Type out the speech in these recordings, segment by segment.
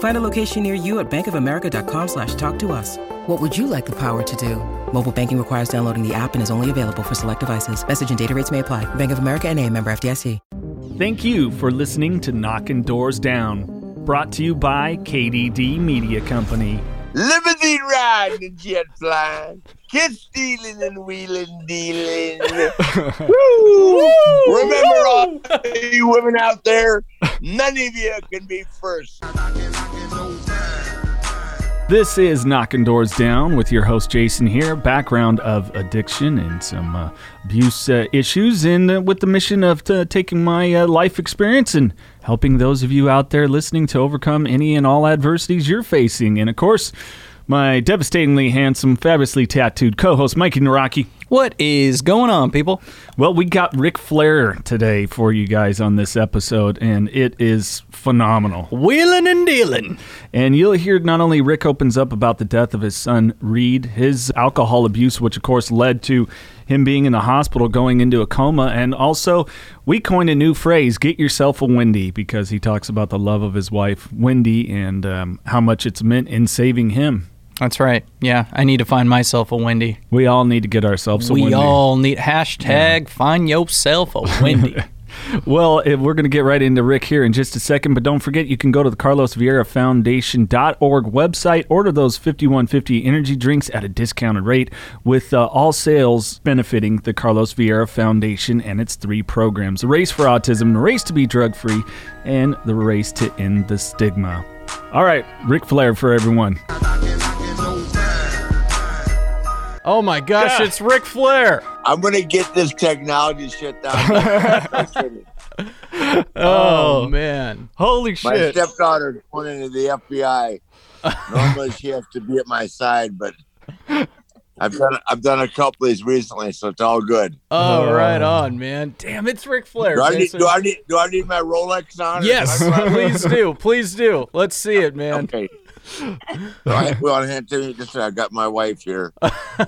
Find a location near you at bankofamerica.com slash talk to us. What would you like the power to do? Mobile banking requires downloading the app and is only available for select devices. Message and data rates may apply. Bank of America and a member FDIC. Thank you for listening to Knocking Doors Down, brought to you by KDD Media Company. Limousine riding and jet flying, kiss stealing and wheeling dealing. Woo! Remember all you women out there, none of you can be first. This is Knocking Doors Down with your host Jason here. Background of addiction and some uh, abuse uh, issues, and uh, with the mission of uh, taking my uh, life experience and helping those of you out there listening to overcome any and all adversities you're facing. And of course, my devastatingly handsome, fabulously tattooed co-host Mikey Naraki. What is going on, people? Well, we got Ric Flair today for you guys on this episode, and it is phenomenal. Wheeling and dealing. And you'll hear not only Ric opens up about the death of his son Reid, his alcohol abuse, which of course led to him being in the hospital going into a coma, and also we coined a new phrase, get yourself a Wendy, because he talks about the love of his wife, Wendy, and um, how much it's meant in saving him. That's right. Yeah, I need to find myself a Wendy. We all need to get ourselves a we Wendy. all need hashtag find yourself a Wendy. Well, eh, we're going to get right into Ric here in just a second, but don't forget you can go to the Carlos Vieira Foundation.org website, order those 5150 energy drinks at a discounted rate, with uh, all sales benefiting the Carlos Vieira Foundation and its three programs the Race for Autism, the Race to be Drug Free, and the Race to End the Stigma. All right, Ric Flair for everyone. oh my gosh, Yeah. it's Ric Flair. I'm gonna get this technology shit down. Oh, oh, man. Holy shit! My shit. stepdaughter going into the FBI. Normally she has to be at my side, but I've done I've done a couple of these recently, so it's all good. Oh, oh right on, man. Damn, it's Ric Flair. Do I need do I need do I need my Rolex on? yes, please do. Please do. Let's see it, man. Okay. So I, well, hand to me. Just I got my wife here,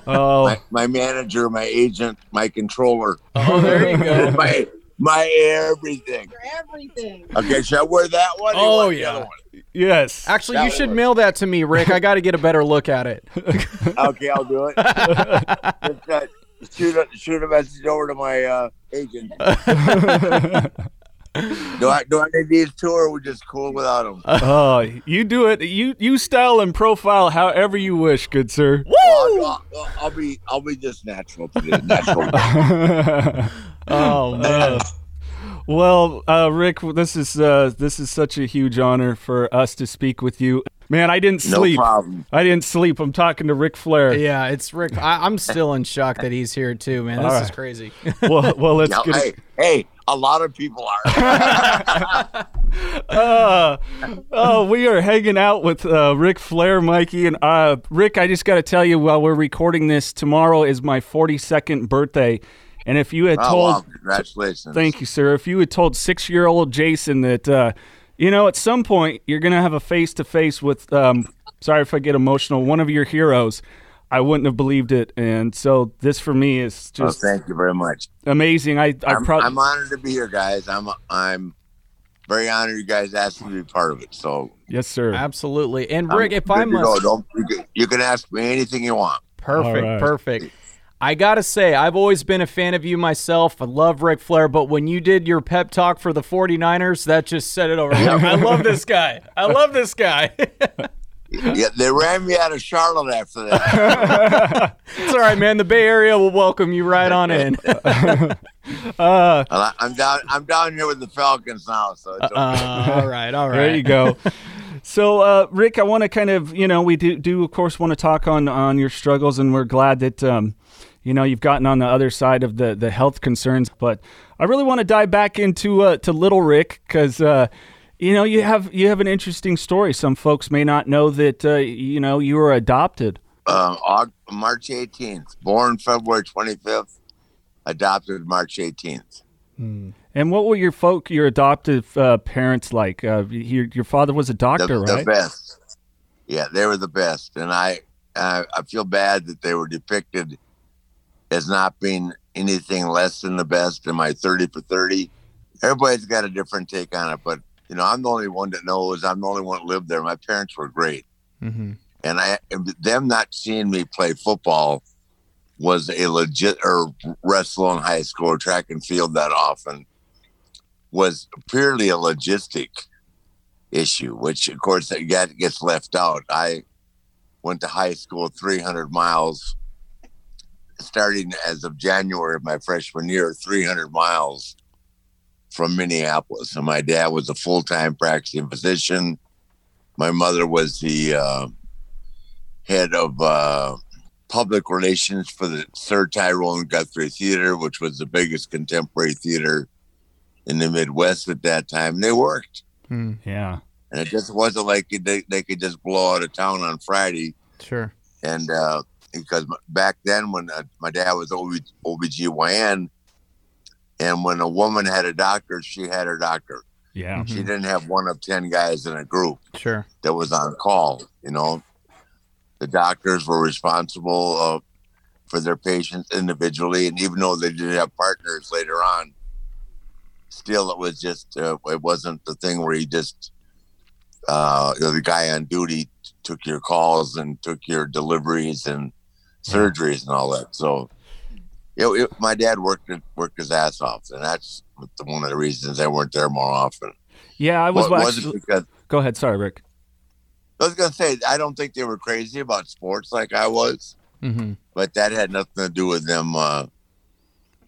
Oh, my, my manager, my agent, my controller, Oh, there you go. my my everything. everything. Okay, should I wear that one? or you Oh, want the yeah. other one? yes. Actually, That you should works. mail that to me, Ric. I got to get a better look at it. Okay, I'll do it. Just, uh, shoot a shoot a message over to my uh, agent. Do I do I need these two, or are we just cool without them? Oh, you do it. You you style and profile however you wish, good sir. I'll, I'll, I'll be I'll be just natural today. Natural. Oh, man. Well, uh, Ric, this is uh, this is such a huge honor for us to speak with you. Man, I didn't sleep. No sleep. problem. I didn't sleep. I'm talking to Ric Flair. Yeah, it's Ric. I, I'm still in shock that he's here too, man. This All is crazy. Well, well, let's Now, get. hey, hey, a lot of people are. Uh, oh, we are hanging out with uh, Ric Flair, Mikey, and uh, Ric. I just got to tell you, while we're recording this, tomorrow is my 42nd birthday, and if you had oh, told wow, congratulations. Thank you, sir. If you had told six year old Jason that, uh, you know, at some point you're going to have a face to face with, um, sorry if I get emotional, one of your heroes, I wouldn't have believed it. And so this for me is Oh, just thank you very much. amazing. I, I I'm, probably. I'm honored to be here, guys. I'm I'm very honored you guys asked me to be part of it. So, yes, sir. Absolutely. And I'm Ric, if I to go. must, don't you can, ask me anything you want. perfect, All right. perfect. I gotta say, I've always been a fan of you myself. I love Ric Flair, but when you did your pep talk for the 49ers, that just set it over. I love this guy. I love this guy. Yeah, they ran me out of Charlotte after that. It's all right, man. The Bay Area will welcome you right on in. Uh, And I- I'm down. I'm down here with the Falcons now, so it's okay. Uh, all right, all right. There you go. So, uh, Ric, I want to kind of, you know, we do, do of course, want to talk on on your struggles, and we're glad that, um, you know, you've gotten on the other side of the the health concerns. But I really want to dive back into uh, to Little Ric because, uh, you know, you have you have an interesting story. Some folks may not know that, uh, you know, you were adopted. um, Aug- March 18th, born February 25th, adopted March 18th. And what were your folk, your adoptive uh, parents like? Uh, your your father was a doctor, the right? best. Yeah, they were the best, and I, I I feel bad that they were depicted as not been anything less than the best in my 30 for 30. Everybody's got a different take on it, but you know, I'm the only one that knows. I'm the only one that lived there. My parents were great. Mhm. and I them not seeing me play football was a legit or wrestle in high school track and field that often was purely a logistic issue, which of course that gets left out. I went to high school 300 miles, starting as of January of my freshman year, 300 miles from Minneapolis. And my dad was a full time practicing physician. My mother was the uh, head of uh, public relations for the Sir Tyrone Guthrie Theater, which was the biggest contemporary theater in the Midwest at that time. They worked. Hmm, Yeah. And it just wasn't like they, they could just blow out of town on Friday. Sure. And uh, because back then, when uh, my dad was OB, OBGYN, and when a woman had a doctor, she had her doctor. Yeah. Mhm. She didn't have one of 10 guys in a group Sure. that was on call. You know, the doctors were responsible uh, for their patients individually, and even though they did have partners later on, still it was just uh, it wasn't the thing where you just uh, you know, the guy on duty took your calls and took your deliveries and surgeries and all that. So. It, it, my dad worked worked his ass off, and that's the- one of the reasons I weren't there more often. Yeah, I was. Wa- actually- wasn't because Go ahead. Sorry, Ric. I was gonna say I don't think they were crazy about sports like I was, hmm but that had nothing to do with them. Uh,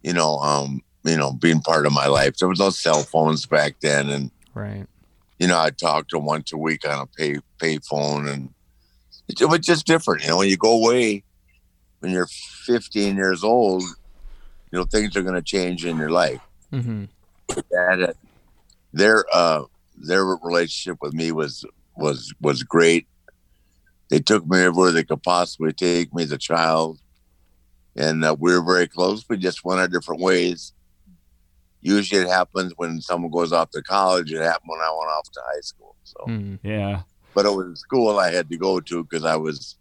you know, um, you know, being part of my life. There was no cell phones back then, and Right. you know, I talked to them once a week on a pay pay phone, and it, it was just different. You know, when you go away when you're 15 years old, you know, things are gonna change in your life. hmm That had, their uh, their relationship with me was was was great. They took me everywhere they could possibly take me as a child, and uh, we were very close. We just went our different ways. Usually, it happens when someone goes off to college. It happened when I went off to high school. So, hmm Yeah. but it was a school I had to go to because I was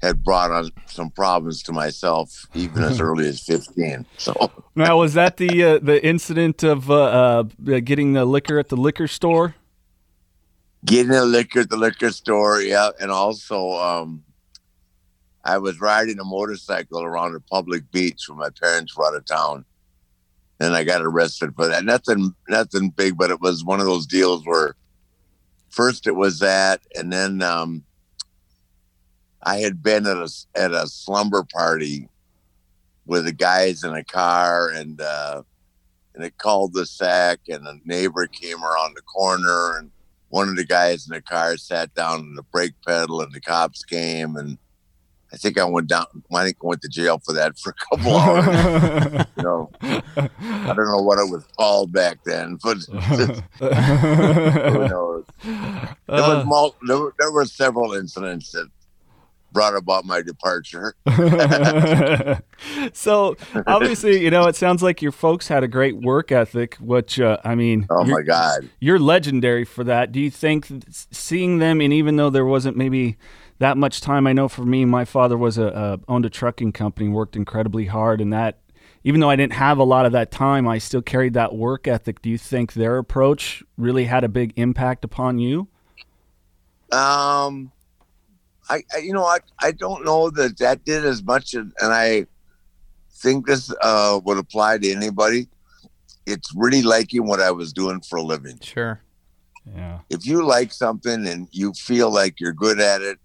had brought on some problems to myself even as early as fifteen. So. Now, was that the uh, the incident of uh, uh, getting the liquor at the liquor store? getting the liquor at the liquor store yeah and also um i was riding a motorcycle around a public beach when my parents were out of town and i got arrested for that nothing nothing big but it was one of those deals where first it was that and then um i had been at a at a slumber party with the guys in a car and uh and it called the sack and a neighbor came around the corner and one of the guys in the car sat down on the brake pedal and the cops came and I think I went down I think I went to jail for that for a couple hours. you know. I don't know what it was called back then, but who knows? There was Uh, mul- there, were, there were several incidents that brought about my departure. so obviously, you know, it sounds like your folks had a great work ethic, which uh, I mean, Oh my God. you're legendary for that. Do you think seeing them, and even though there wasn't maybe that much time, I know for me, my father was a uh, owned a trucking company, worked incredibly hard, and that even though I didn't have a lot of that time, I still carried that work ethic. Do you think their approach really had a big impact upon you? Um, I, I you know I I don't know that that did as much, as, and I think this uh, would apply to anybody. It's really liking what I was doing for a living. Sure. Yeah. if you like something and you feel like you're good at it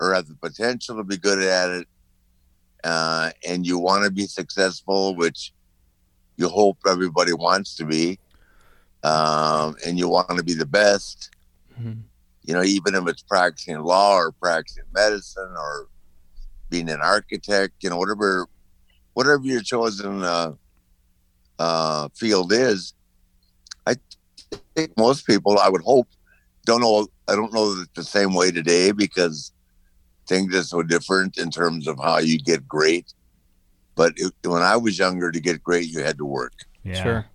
or have the potential to be good at it uh, and you want to be successful which you hope everybody wants to be um, and you want to be the best Mhm. You know even if it's practicing law or practicing medicine or being an architect you know whatever whatever your chosen uh, uh, field is i think most people i would hope don't know i don't know that the same way today because things are so different in terms of how you get great but it, when i was younger to get great you had to work Yeah. Sure.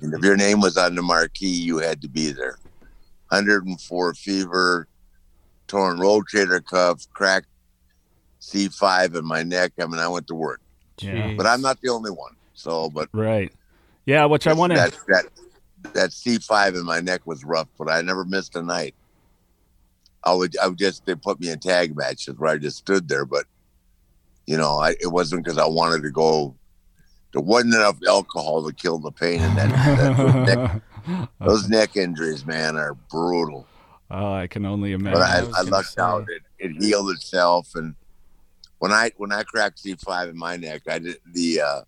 and if your name was on the marquee you had to be there 104 fever torn rotator cuff cracked c5 in my neck i mean i went to work Jeez. but i'm not the only one so but Right. Yeah, which I wanted that that that C5 in my neck was rough, but I never missed a night. I would I would just they put me in tag matches where I just stood there, but you know, I it wasn't because I wanted to go. There wasn't enough alcohol to kill the pain in that. that neck, those neck injuries, man, are brutal. oh, I can only But imagine. I, I I lucked say. out. It, it healed itself, and when I when I cracked C5 in my neck, I did the uh,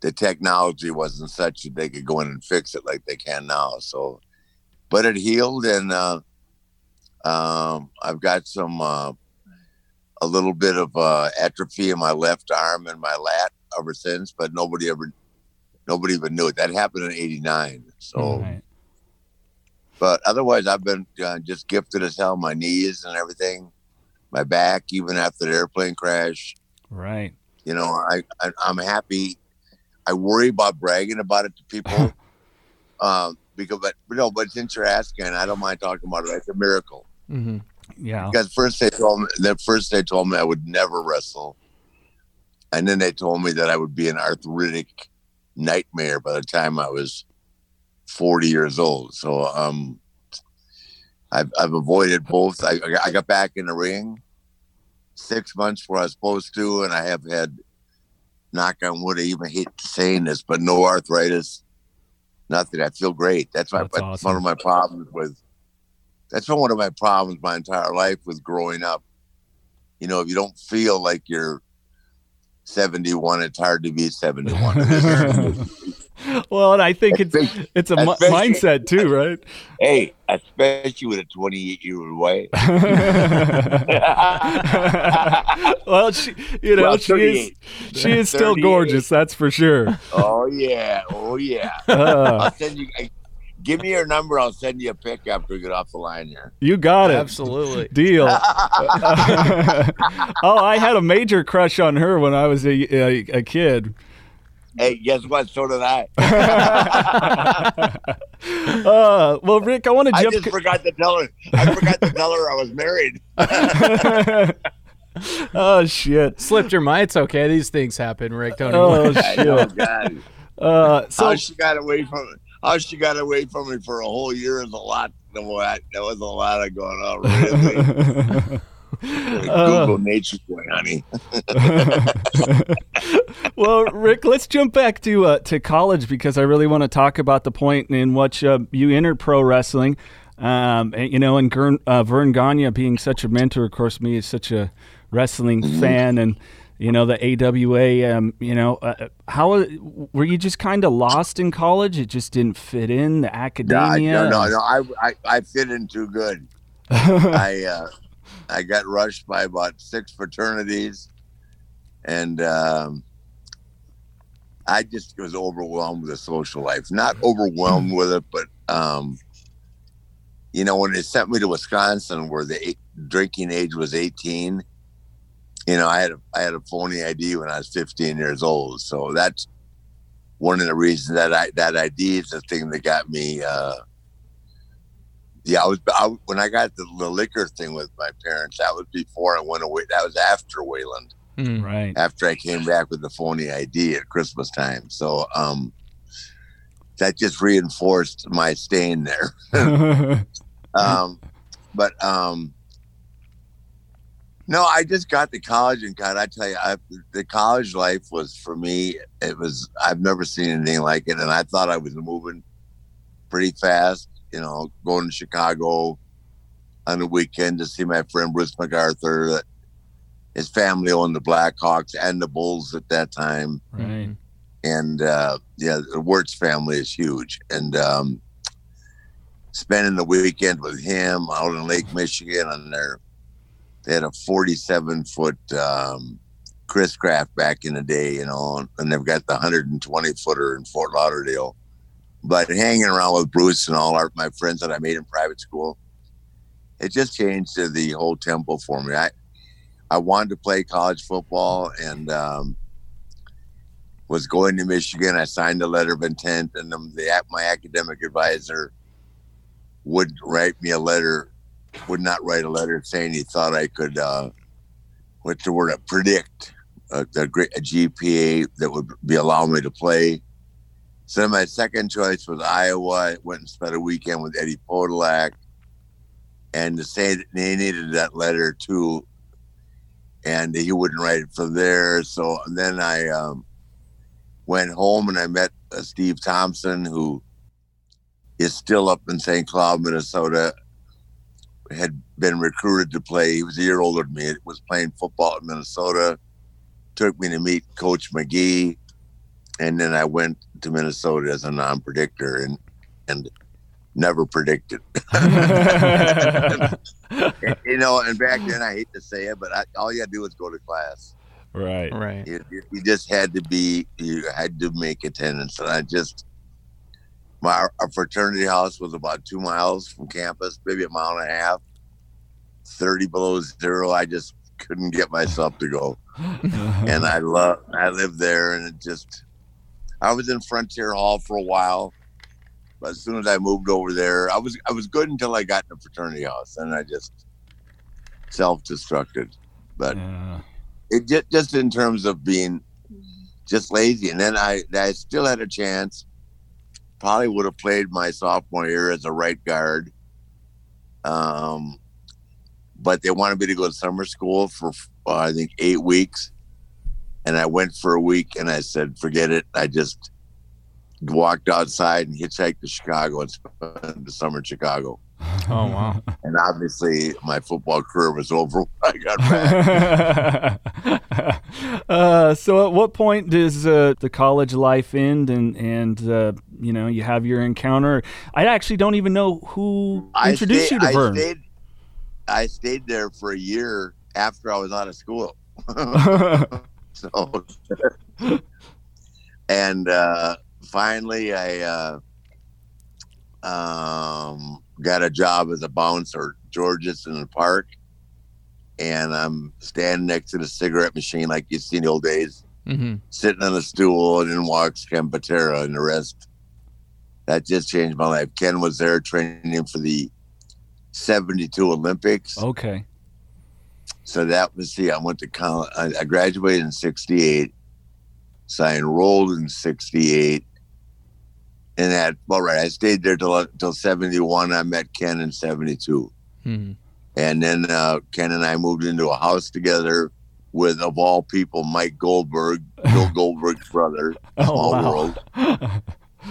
the technology wasn't such that they could go in and fix it like they can now. So, but it healed, and uh, um, I've got some uh, a little bit of uh, atrophy in my left arm and my lat ever since. But nobody ever, nobody even knew it. That happened in '89. So, Right. but otherwise, I've been uh, just gifted as hell. My knees and everything, my back, even after the airplane crash. Right. You know, I, I I'm happy. I worry about bragging about it to people, um, because but you know, but since you're asking, I don't mind talking about it. It's a miracle. hmm Yeah. Because first they told me that first they told me I would never wrestle, and then they told me that I would be an arthritic nightmare by the time I was 40 years old. So um, I've I've avoided both. I I got back in the ring six months where I was supposed to, and I have had knock on wood. I even hate saying this, but no arthritis, nothing. I feel great. That's my That's awesome. one of my problems with. That's one of my problems my entire life with growing up. You know, if you don't feel like you're 71, it's hard to be 71. well, and I think it's it's a mindset too, right? hey, especially with a 28 year old wife. well, she, you know, Well, she is she is still gorgeous, that's for sure. oh yeah, oh yeah. Uh, I'll send you. Give me your number. I'll send you a pic after we get off the line here. you got it. Absolutely. Deal. oh, I had a major crush on her when I was a, a, a kid. hey, guess what? So did I. Uh, well, Ric, I want to I jump. just forgot to tell her. I forgot to tell her I was married. oh shit. Slipped your mind. It's okay. These things happen, Ric. Don't Oh even- I know, shit. God. Uh, so how she got away from how she got away from me for a whole year is a lot. That was a lot of going on. Really, Uh. Google Nature Boy, honey. well, Ric, let's jump back to uh, to college because I really want to talk about the point in which uh, you entered pro wrestling. Um, and, you know, and Gern, uh, Verne Gagne being such a mentor, of course, me is such a wrestling fan, and you know the AWA. Um, you know, uh, how were you just kind of lost in college? It just didn't fit in the academia. no, no, no. I, I, I fit in too good. I, uh, I got rushed by about six fraternities, and um, I just was overwhelmed with the social life. Not overwhelmed with it, but um, you know, when they sent me to Wisconsin, where the drinking age was eighteen, you know, I had a, I had a phony ID when I was fifteen years old. So that's one of the reasons that I that ID is the thing that got me. Uh, yeah, I was I, when I got the, the liquor thing with my parents. That was before I went away. That was after Wayland. Mm. right. After I came back with the phony ID at Christmas time. So um, that just reinforced my staying there. um, but um, no, I just got to college, and God, I tell you, I, the college life was for me. It was I've never seen anything like it, and I thought I was moving pretty fast. you know, going to Chicago on the weekend to see my friend Bruce MacArthur. That his family owned the Blackhawks and the Bulls at that time, Right. and uh, yeah, the Wirtz family is huge. And um, spending the weekend with him out in Lake Michigan on their they had a 47 foot um, Chris Craft back in the day, you know, and they've got the 120 footer in Fort Lauderdale. But hanging around with Bruce and all our, my friends that I made in private school, it just changed the whole tempo for me. I I wanted to play college football and um, was going to Michigan. I signed a letter of intent, and the my academic advisor would write me a letter, would not write a letter saying he thought I could, uh, what's the word, uh, predict a, a, great, a GPA that would be allow me to play. So my second choice was Iowa. I went and spent a weekend with Eddie Podolak. And to say that they needed that letter too, and he wouldn't write it from there. So then I um, went home and I met uh, Steve Thompson, who is still up in St. Cloud, Minnesota. Had been recruited to play. He was a year older than me. Was playing football in Minnesota. Took me to meet Coach McGee, and then I went to Minnesota as a non-predictor and and never predicted. you know, and back then I hate to say it, but I, all you had to do was go to class. Right. Right. You, you- you just had to be, you had to make attendance, and I just. My our fraternity house was about two miles from campus, maybe a mile and a half. Thirty below zero. I just couldn't get myself to go, and I love. I lived there, and it just. I was in Frontier Hall for a while, but as soon as I moved over there, I was I was good until I got in the fraternity house, and I just self-destructed. But Yeah. it just, just in terms of being just lazy. And then I, I still had a chance. Probably would have played my sophomore year as a right guard. Um, but they wanted me to go to summer school for uh, I think eight weeks, and I went for a week, and I said, "Forget it." I just walked outside and hitchhiked to Chicago and spent the summer in Chicago. Oh wow. And obviously, my football career was over when I got back. uh, so, at what point does uh, the college life end, and and uh, you know you have your encounter? I actually don't even know who introduced stayed, you to I Verne. Stayed, I stayed there for a year after I was out of school. so, and uh, finally, I uh, um, got a job as a bouncer, at George's in the park, and I'm standing next to the cigarette machine like you see in the old days, hmm sitting on a stool, and then walks Ken Patera, and the rest. That just changed my life. Ken was there training for the 72 Olympics. okay. So that was see, I went to college. I, graduated in '68, so I enrolled in '68, and that well, right, I stayed there till till '71. I met Ken in '72, hmm and then uh, Ken and I moved into a house together with, of all people, Mike Goldberg, Bill Goldberg's brother. Oh, Small wow. world.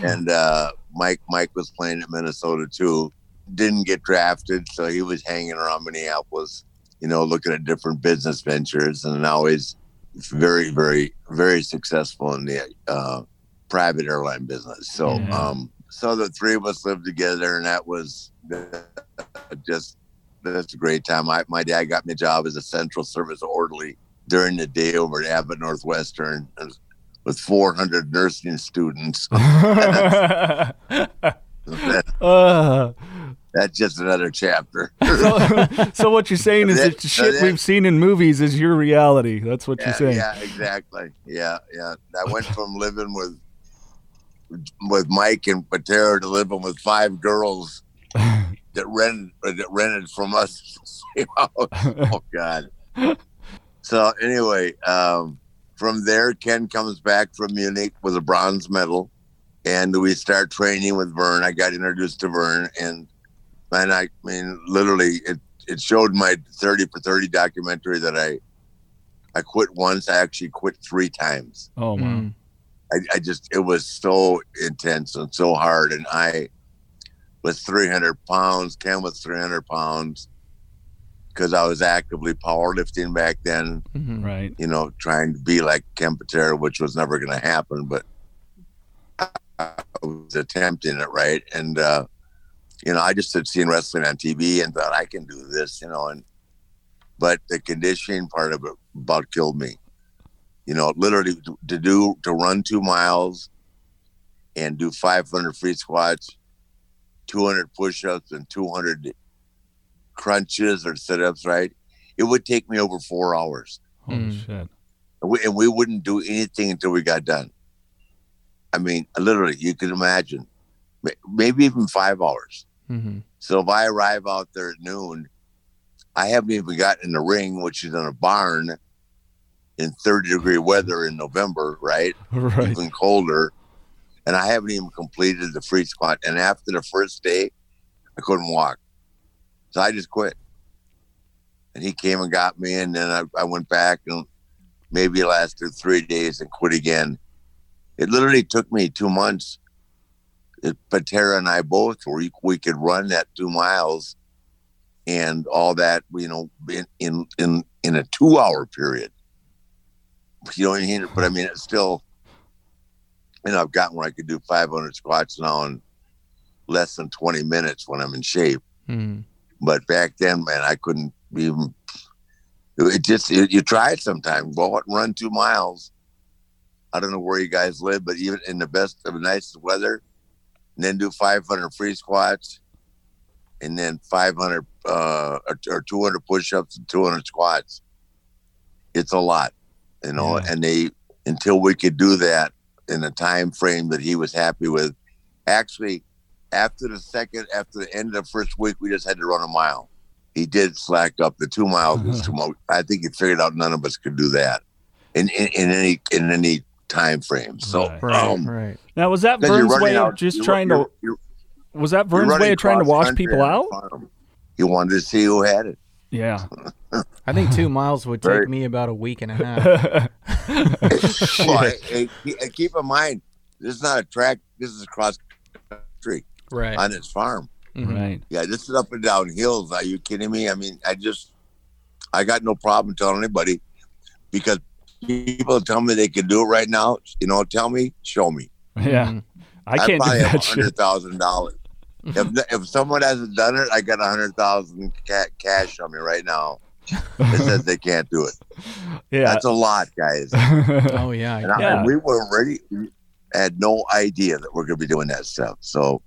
and uh, Mike Mike was playing at Minnesota too. Didn't get drafted, so he was hanging around Minneapolis, you know, looking at different business ventures, and now he's very, very, very successful in the uh, private airline business. So, Yeah. um, so the three of us lived together, and that was uh, just that's a great time. I, my dad got me a job as a Central Service orderly during the day over at Abbott Northwestern and with 400 nursing students. Uh, That's just another chapter. so, so what you're saying is that the shit then- we've seen in movies is your reality. That's what yeah, you're saying. yeah, exactly. Yeah, yeah. I went from living with with Mike and Patera to living with five girls that rented that rented from us. oh God. So anyway, um, from there, Ken comes back from Munich with a bronze medal, and we start training with Verne. I got introduced to Verne, and and I mean, literally, it it showed my thirty for thirty documentary that I I quit once. I actually quit three times. Oh wow. Mm. I, I just it was so intense and so hard and i was 300 pounds. Ken was 300 pounds because I was actively powerlifting back then. Mhm. Right. You know, trying to be like Ken Patera, which was never going to happen, but I was attempting it right. And uh, you know, I just had seen wrestling on TV and thought I can do this. You know, and but the conditioning part of it about killed me. You know, literally to, to do to run two miles and do 500 free squats, 200 push-ups, and 200 crunches or sit-ups. Right, it would take me over four hours, Holy Mm. shit. and we, and we wouldn't do anything until we got done. I mean, literally, you can imagine, maybe even five hours. Mhm. So if I arrive out there at noon, I haven't even gotten in the ring, which is in a barn in 30 degree weather in November, right? Right. Even colder. And I haven't even completed the free squat. And after the first day, I couldn't walk. So I just quit. And he came and got me. And then I, I went back and maybe lasted three days and quit again. It literally took me two months. It, Patera and I both, we, we could run that two miles and all that, you know, in, in, in, in a two hour period. You know I mean? But I mean, it's still, you know, I've gotten where I could do 500 squats now in less than 20 minutes when I'm in shape. Mhm. But back then, man, I couldn't even. It just it, you try it sometimes. Go out and run two miles. I don't know where you guys live, but even in the best of the nicest weather, and then do 500 free squats, and then 500 uh, or, or 200 push-ups and 200 squats. It's a lot, you know. Yeah. And they until we could do that in a time frame that he was happy with. Actually, after the second, after the end of the first week, we just had to run a mile. He did slack up. The two miles was too much. I think he figured out none of us could do that in in, in any in any time frame. So, Right. Right. um, right. Now, was that you're Verne's way of out- just you're- trying you're- to? you're- Was that you're Verne's way of trying to wash people out? farm. He wanted to see who had it. Yeah. I think two miles would take Right. me about a week and a half. well, hey, hey, keep- keep in mind, this is not a track. This is cross country right. on his farm. Mhm. Right. Yeah, this is up and down hills. Are you kidding me? I mean, I just, I got no problem telling anybody because people tell me they can do it right now. You know, tell me, show me. Yeah. Mhm. I can't do probably have that a hundred shit. thousand dollars. If if someone hasn't done it, I got a hundred thousand ca- cash on me right now. It says they can't do it. Yeah. That's a lot, guys. Oh yeah. And, I, Yeah. and we were ready. Had no idea that we're going to be doing that stuff. So,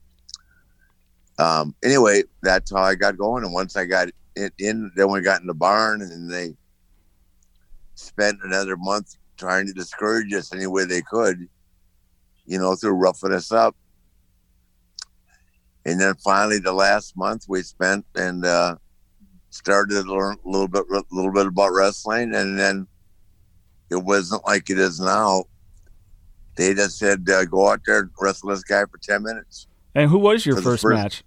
um, anyway, that's how I got going. And once I got it in, then we got in the barn, and they spent another month trying to discourage us any way they could, you know, through roughing us up. And then finally, the last month we spent and uh, started to learn a little bit, a little bit about wrestling, and then it wasn't like it is now. They just said, uh, "Go out there and wrestle this guy for ten minutes." And who was your first, first- match?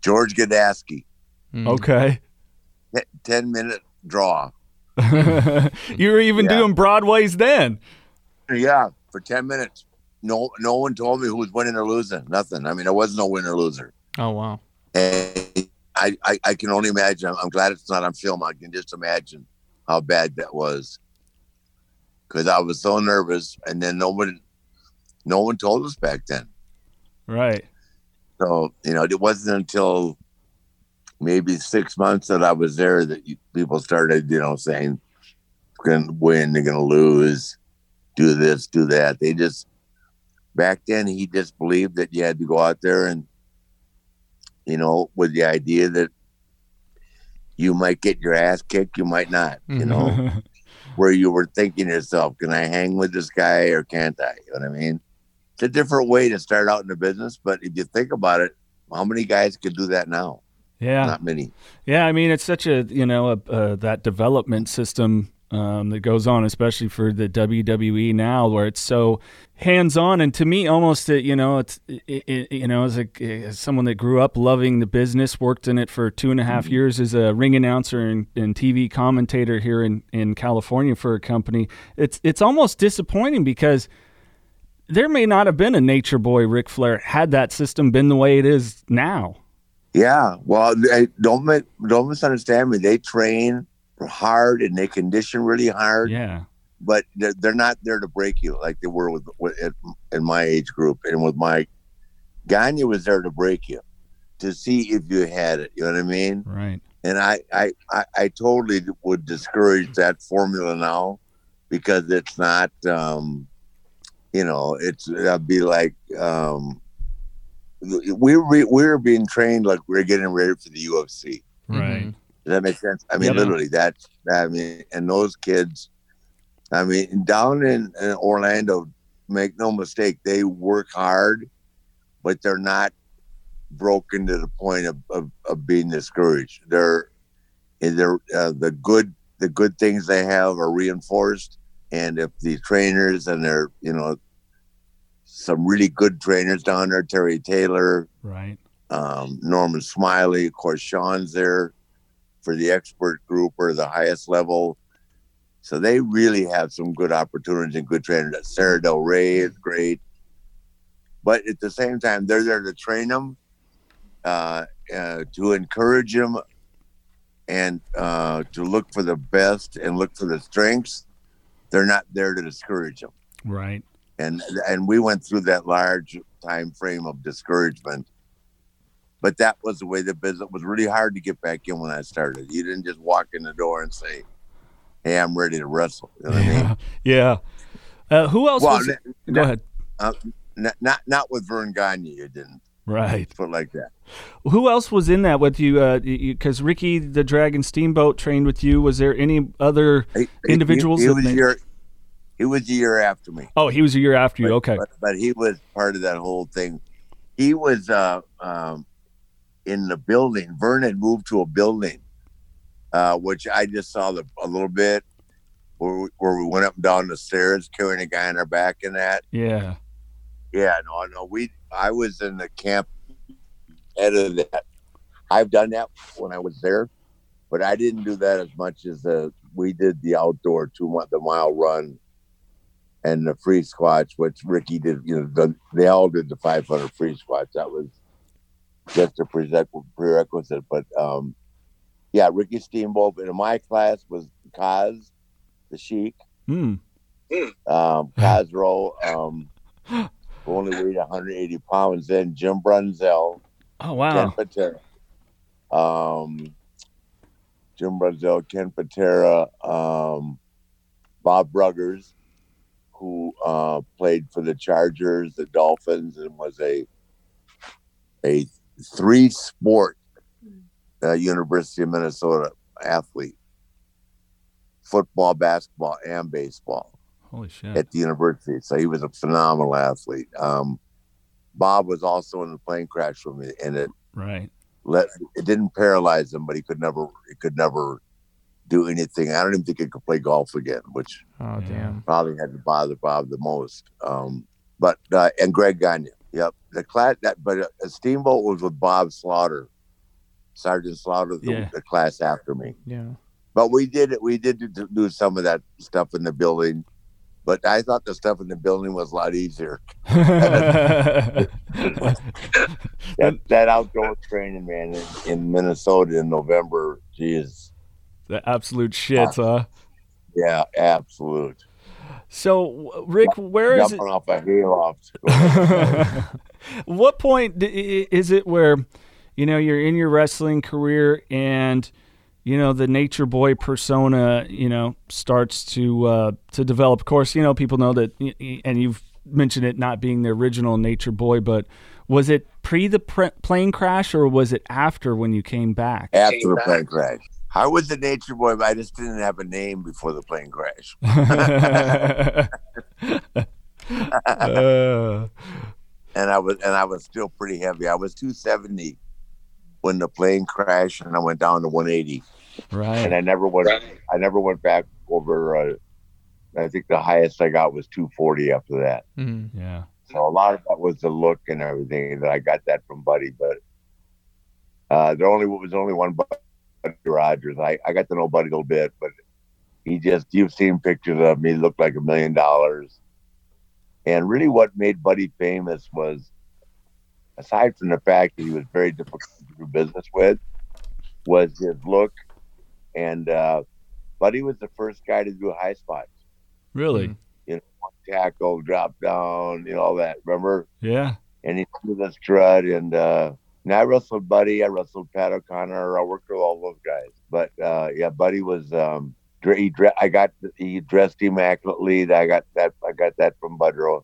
George Gadaski, Mhm. Okay. te- ten minute draw. you were even Yeah. doing Broadways then. Yeah, for ten minutes. No, no one told me who was winning or losing. Nothing. I mean, there was no winner or loser. Oh wow. And I, I, I can only imagine. I'm, I'm glad it's not on film. I can just imagine how bad that was. Because I was so nervous, and then no one, no one told us back then. Right. So you know, it wasn't until maybe six months that I was there that you, people started, you know, saying, "Going to win, they're going to lose, do this, do that." They just back then he just believed that you had to go out there and, you know, with the idea that you might get your ass kicked, you might not, you mm-hmm. know, where you were thinking to yourself, "Can I hang with this guy or can't I?" You know what I mean? It's a different way to start out in the business, but if you think about it, how many guys could do that now? yeah. Not many. Yeah, I mean it's such a you know a, uh, that development system um, that goes on, especially for the WWE now, where it's so hands on, and to me, almost uh, you know it's it, it, you know as a as someone that grew up loving the business, worked in it for two and a half years as a ring announcer and, and TV commentator here in in California for a company. It's it's almost disappointing because there may not have been a nature boy Ric Flair had that system been the way it is now. Yeah, well, they, don't mi- don't misunderstand me. They train hard and they condition really hard, Yeah. but they're, they're not there to break you like they were with, with at, in my age group and with Mike. Gagne was there to break you, to see if you had it. You know what I mean? Right. and I, I, I, I totally would discourage that formula now because it's not, um, you know, it's that'd be like um, we we we're being trained like we're getting ready for the UFC. Right. Mhm. Does that make sense? I mean, Yeah. literally, that's I mean, and those kids, I mean, down in, in Orlando, make no mistake, they work hard, but they're not broken to the point of, of, of being discouraged. They're they're uh, the good the good things they have are reinforced, and if the trainers and they're you know some really good trainers down there, Terry Taylor, Right. um, Norman Smiley, of course, Shawn's there for the expert group or the highest level. So they really have some good opportunities and good trainers. Sara Del Rey is great. But at the same time, they're there to train them, uh, uh, to encourage them, and uh, to look for the best and look for the strengths. They're not there to discourage them Right. and and we went through that large time frame of discouragement but that was the way the business was really hard to get back in when i started you didn't just walk in the door and say hey i'm ready to wrestle you know what i mean Yeah. Uh, who else well was n- Go ahead. uh, n- not not with verne gagne you didn't Right. put like that Who else was in that with you? Because Ricky the Dragon Steamboat trained with you. Was there any other He- he- individuals? he, that was a year he was a year after me oh, he was a year after you. Okay. but, but he was part of that whole thing. He was uh, um, in the building. Verne had moved to a building, uh, which I just saw the, a little bit, where we, where we went up and down the stairs carrying a guy on our back and that. Yeah. Yeah, no, no. We I was in the camp head of that. I've done that when I was there, but I didn't do that as much as the we did the outdoor two month the mile run and the free squats, which Ricky did. You know, the, they all did the 500 free squats. That was just a prereq- prerequisite. But um, yeah, Ricky Steamboat. In my class was Kaz, the Sheik Hmm. um, Khosrow, um, who only weighed 180 pounds. Then Jim Brunzell, Oh wow. Ken. Patera, um, Jim Brunzell, Ken Patera, um, Bob Bruggers, who uh, played for the Chargers, the Dolphins, and was a a three sport uh, University of Minnesota athlete football, basketball, and baseball Holy shit. at the university. So he was a phenomenal athlete. Um, Bob was also in the plane crash with me, and it right. let it didn't paralyze him, but he could never he could never do anything. I don't even think he could play golf again, which Oh damn. probably had to bother Bob the most. Um, but uh, and Greg Gagne, yep, the class that but a Steamboat was with Bob Slaughter, Sergeant Slaughter, the, Yeah. the class after me. Yeah. But we did it. We did do- do some of that stuff in the building. But I thought the stuff in the building was a lot easier. That, that outdoor training, man, in, in Minnesota in November, geez, the absolute shit, huh? yeah, absolute. So, Ric, where is it? Jumping off a hayloft. what point is it where you know you're in your wrestling career and you know the nature boy persona you know starts to uh, to develop of course you know people know that y- y- and you've mentioned it not being the original nature boy but was it pre the pre- plane crash or was it after when you came back After the plane crash. I was the nature boy, but I just didn't have a name before the plane crash. Uh, and I was and I was still pretty heavy. I was 270 when the plane crashed, and I went down to 180. Right. and right I never went. I never went back over. Uh, I think the highest I got was 240 after that. Mhm. yeah So a lot of that was the look and everything that I got that from Buddy, but uh, there only was only one Buddy Rogers. I, I got to know Buddy a little bit, but he just you've seen pictures of me look like a million dollars. And really, what made Buddy famous was, aside from the fact that he was very difficult to do business with, was his look. And uh, Buddy was the first guy to do high spots. Really? You know, one tackle, drop down, you know, all that. Remember? Yeah. And he did the strut. And, uh, and I wrestled Buddy. I wrestled Pat O'Connor. I worked with all those guys. But uh, yeah, Buddy was. Um, he dre- I got he dressed immaculately. I got that. I got that from Budrow.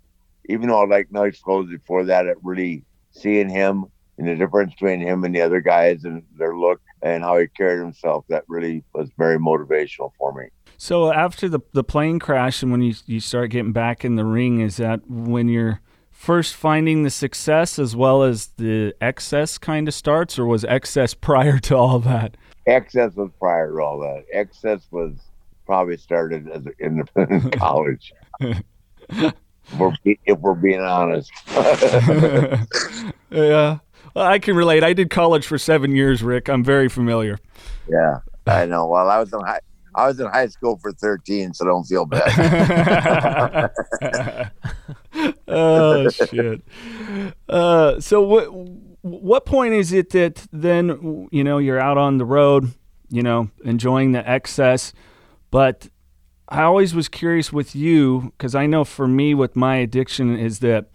Even though I like nice clothes before that, it really seeing him and the difference between him and the other guys and their look and how he carried himself. That really was very motivational for me. So after the the plane crash and when you you start getting back in the ring, is that when you're first finding the success as well as the excess kind of starts, or was excess prior to all that? Excess was prior to all that. Excess was probably started as in, in college. If, we're, be- if we're being honest. yeah. Well, I can relate. I did college for seven years, Ric. I'm very familiar. yeah, I know. Well, I was in high. I was in high school for 13, so don't feel bad. oh shit. Uh, so what what point is it that then you know you're out on the road, you know, enjoying the excess, but I always was curious with you because I know for me with my addiction is that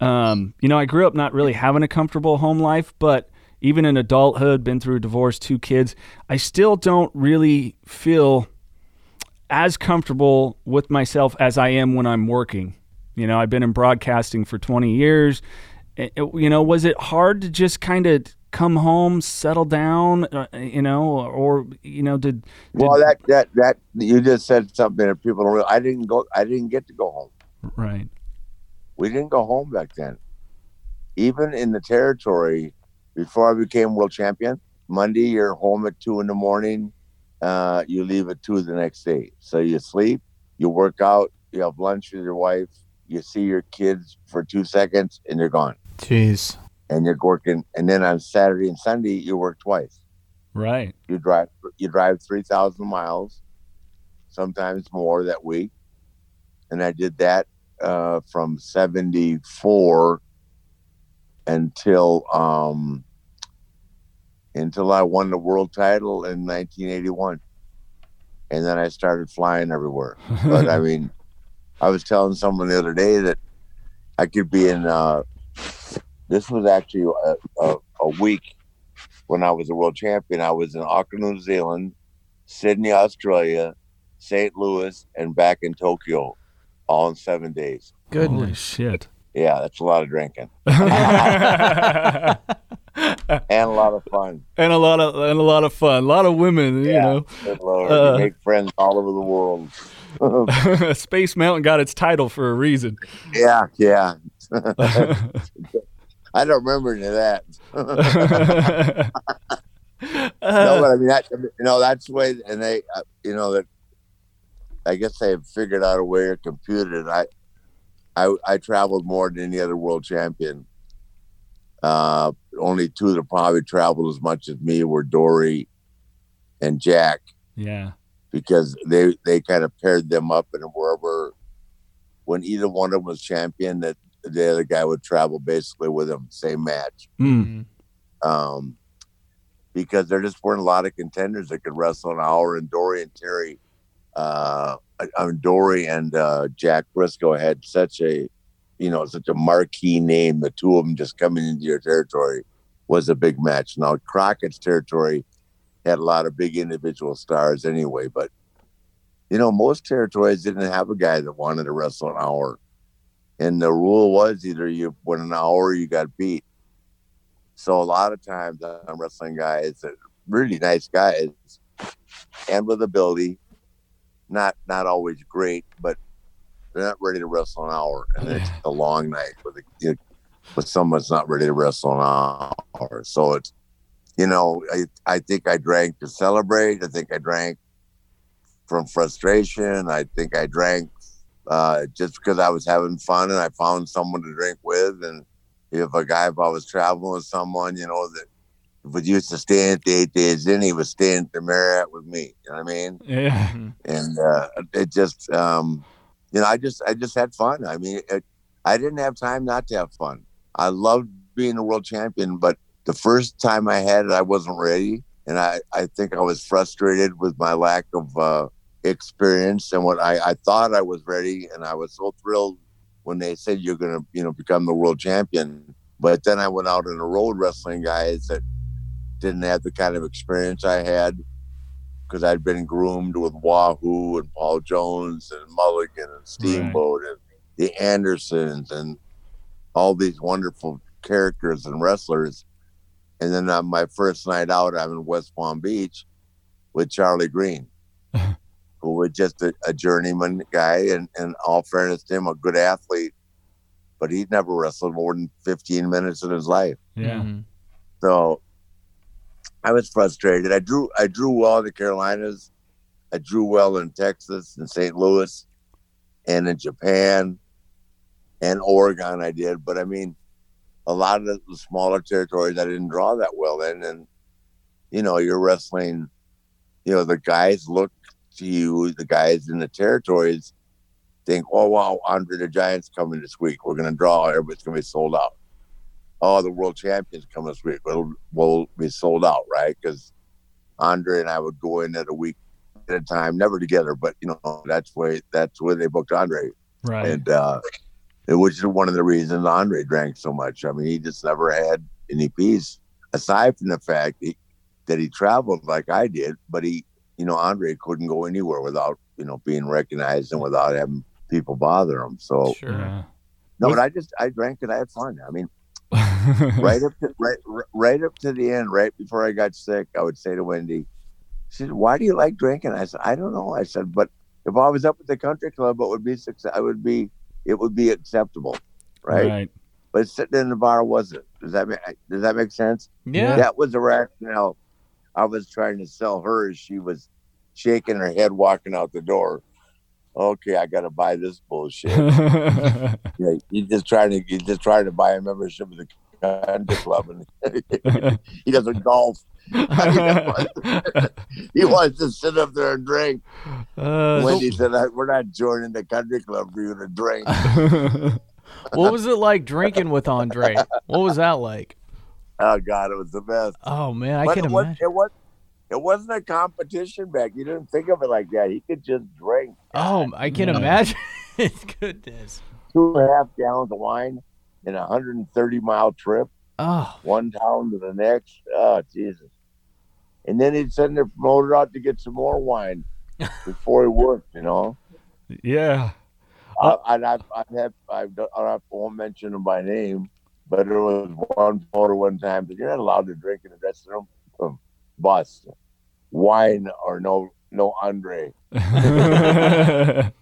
um, you know I grew up not really having a comfortable home life, but even in adulthood, been through a divorce, two kids, I still don't really feel as comfortable with myself as I am when I'm working. You know, I've been in broadcasting for 20 years. It- you know, was it hard to just kind of come home, settle down, uh, you know, or, you know, did, did well, that that that you just said something that people don't. Realize. I didn't go. I didn't get to go home. right. We didn't go home back then. Even in the territory, before I became world champion, Monday you're home at two in the morning. Uh, you leave at two the next day. So you sleep, you work out, you have lunch with your wife, you see your kids for two seconds, and you're gone. Jeez. And you're working. And then on Saturday and Sunday you work twice. Right. You drive. You drive three thousand miles, sometimes more that week. And I did that uh, from '74 until um, until I won the world title in 1981, and then I started flying everywhere. But I mean, I was telling someone the other day that I could be in. Uh, this was actually a, a, a week when I was a world champion. I was in Auckland, New Zealand, Sydney, Australia, St. Louis, and back in Tokyo, all in seven days. Holy Goodness. shit. Yeah, that's a lot of drinking and and a lot of fun. and a lot of and a lot of fun. A lot of women, you know. Good Lord, Uh, you make friends all over the world. Space Mountain got its title for a reason. yeah, yeah. I don't remember any of that. no, but I mean, that, you know, that's the way, and they, uh, you know, that I guess they have figured out a way to compute it. I, I, I traveled more than any other world champion. Uh, only two that probably traveled as much as me were Dory and Jack yeah. because they they kind of paired them up and wherever when either one of them was champion that the other guy would travel basically with him, same match Mm. um, because there just weren't a lot of contenders that could wrestle an hour. And Dory and Terry, uh, I mean, Dory and uh, Jack Brisco had such a, you know, such a marquee name. The two of them just coming into your territory was a big match. Now Crockett's territory had a lot of big individual stars anyway, but you know, most territories didn't have a guy that wanted to wrestle an hour. And the rule was either you win an hour or you got beat. So a lot of times I'm wrestling guys that really nice guys and with ability, not not always great, but they're not ready to wrestle an hour, and it's a long night with a, with someone that's not ready to wrestle an hour. So it's you know I I think I drank to celebrate. I think I drank from frustration. I think I drank uh, just because I was having fun and I found someone to drink with and if a guy if I was traveling with someone, you know, that was used to staying at the eight Days Inn, he was staying at the Marriott with me. You know what I mean? Yeah. And uh, it just, um, you know, I just I just had fun. I mean, it, I didn't have time not to have fun. I loved being a world champion, but the first time I had it, I wasn't ready. And I, I think I was frustrated with my lack of uh, experience and what I, I thought I was ready. And I was so thrilled when they said you're going to, you know, become the world champion. But then I went out in the road wrestling guys that didn't have the kind of experience I had because I'd been groomed with Wahoo and Paul Jones and Mulligan and Steamboat right. and the Andersons and all these wonderful characters and wrestlers. And then on my first night out, I'm in West Palm Beach with Charlie Green, who was just a, a journeyman guy, and, and all fairness to him, a good athlete, but he'd never wrestled more than 15 minutes in his life. Yeah. Mm-hmm. So I was frustrated. I drew I drew well in the Carolinas. I drew well in Texas and St. Louis and in Japan and Oregon I did. But I mean, a lot of the smaller territories I didn't draw that well in. And, you know, you're wrestling, you know, the guys look to you, the guys in the territories think, oh, wow, Andre the Giant's coming this week. We're going to draw. Everybody's going to be sold out. Oh, the world champions coming this week. We'll, we'll be sold out, right? Because Andre and I would go in at a week at a time, never together, but, you know, that's where, that's where they booked Andre. Right. And, uh, which is one of the reasons Andre drank so much. I mean, he just never had any peace aside from the fact he, that he traveled like I did, but he, you know, Andre couldn't go anywhere without, you know, being recognized and without having people bother him. So, sure. Yeah. no, but I just, I drank and I had fun. I mean, right up to, right, right up to the end, right before I got sick, I would say to Wendy, she said, why do you like drinking? I said, I don't know. I said, but if I was up at the country club, it would be success. I would be, it would be acceptable, right? Right. But sitting in the bar wasn't. Does that make Does that make sense? Yeah. That was the rationale I was trying to sell her. As she was shaking her head, walking out the door. Okay, I got to buy this bullshit. yeah, he's just trying to he's just trying to buy a membership of the country club, and he doesn't golf. he wants to sit up there and drink. Uh, Wendy said, "We're not joining the country club for you to drink." what was it like drinking with Andre? What was that like? Oh God, it was the best. Oh man, I But can it, was, imagine. it was it wasn't a competition back. You didn't think of it like that. He could just drink Oh, I can Yeah. imagine. Goodness. two and a half gallons of wine in a 130 mile trip, Oh, one town to the next. Oh Jesus! And then he'd send the promoter out to get some more wine before he worked. You know. yeah. Uh, and I've, I've had, I've, done- I won't mention him by name, but there was one photo one time that you're not allowed to drink in the dressing room. Um, bust, wine or no, no Andre.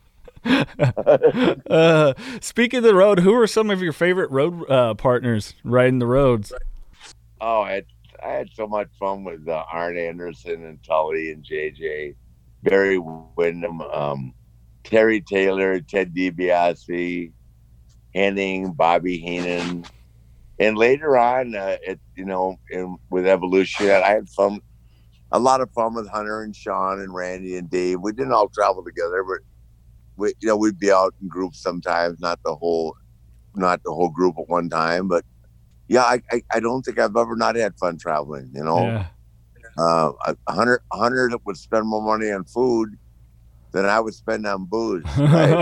uh, speaking of the road, who are some of your favorite road uh, partners riding the roads? Oh, I had, I had so much fun with uh, Arn Anderson and Tully and JJ, Barry Windham, um, Terry Taylor, Ted DiBiase, Hennig, Bobby Heenan. And later on, uh, it, you know, in, with Evolution, I had fun, a lot of fun with Hunter and Shawn and Randy and Dave. We didn't all travel together, but we, you know, we'd be out in groups sometimes, not the whole, not the whole group at one time, but yeah, I, I, I don't think I've ever not had fun traveling. You know, Yeah. uh, a hundred hundred would spend more money on food than I would spend on booze. Right?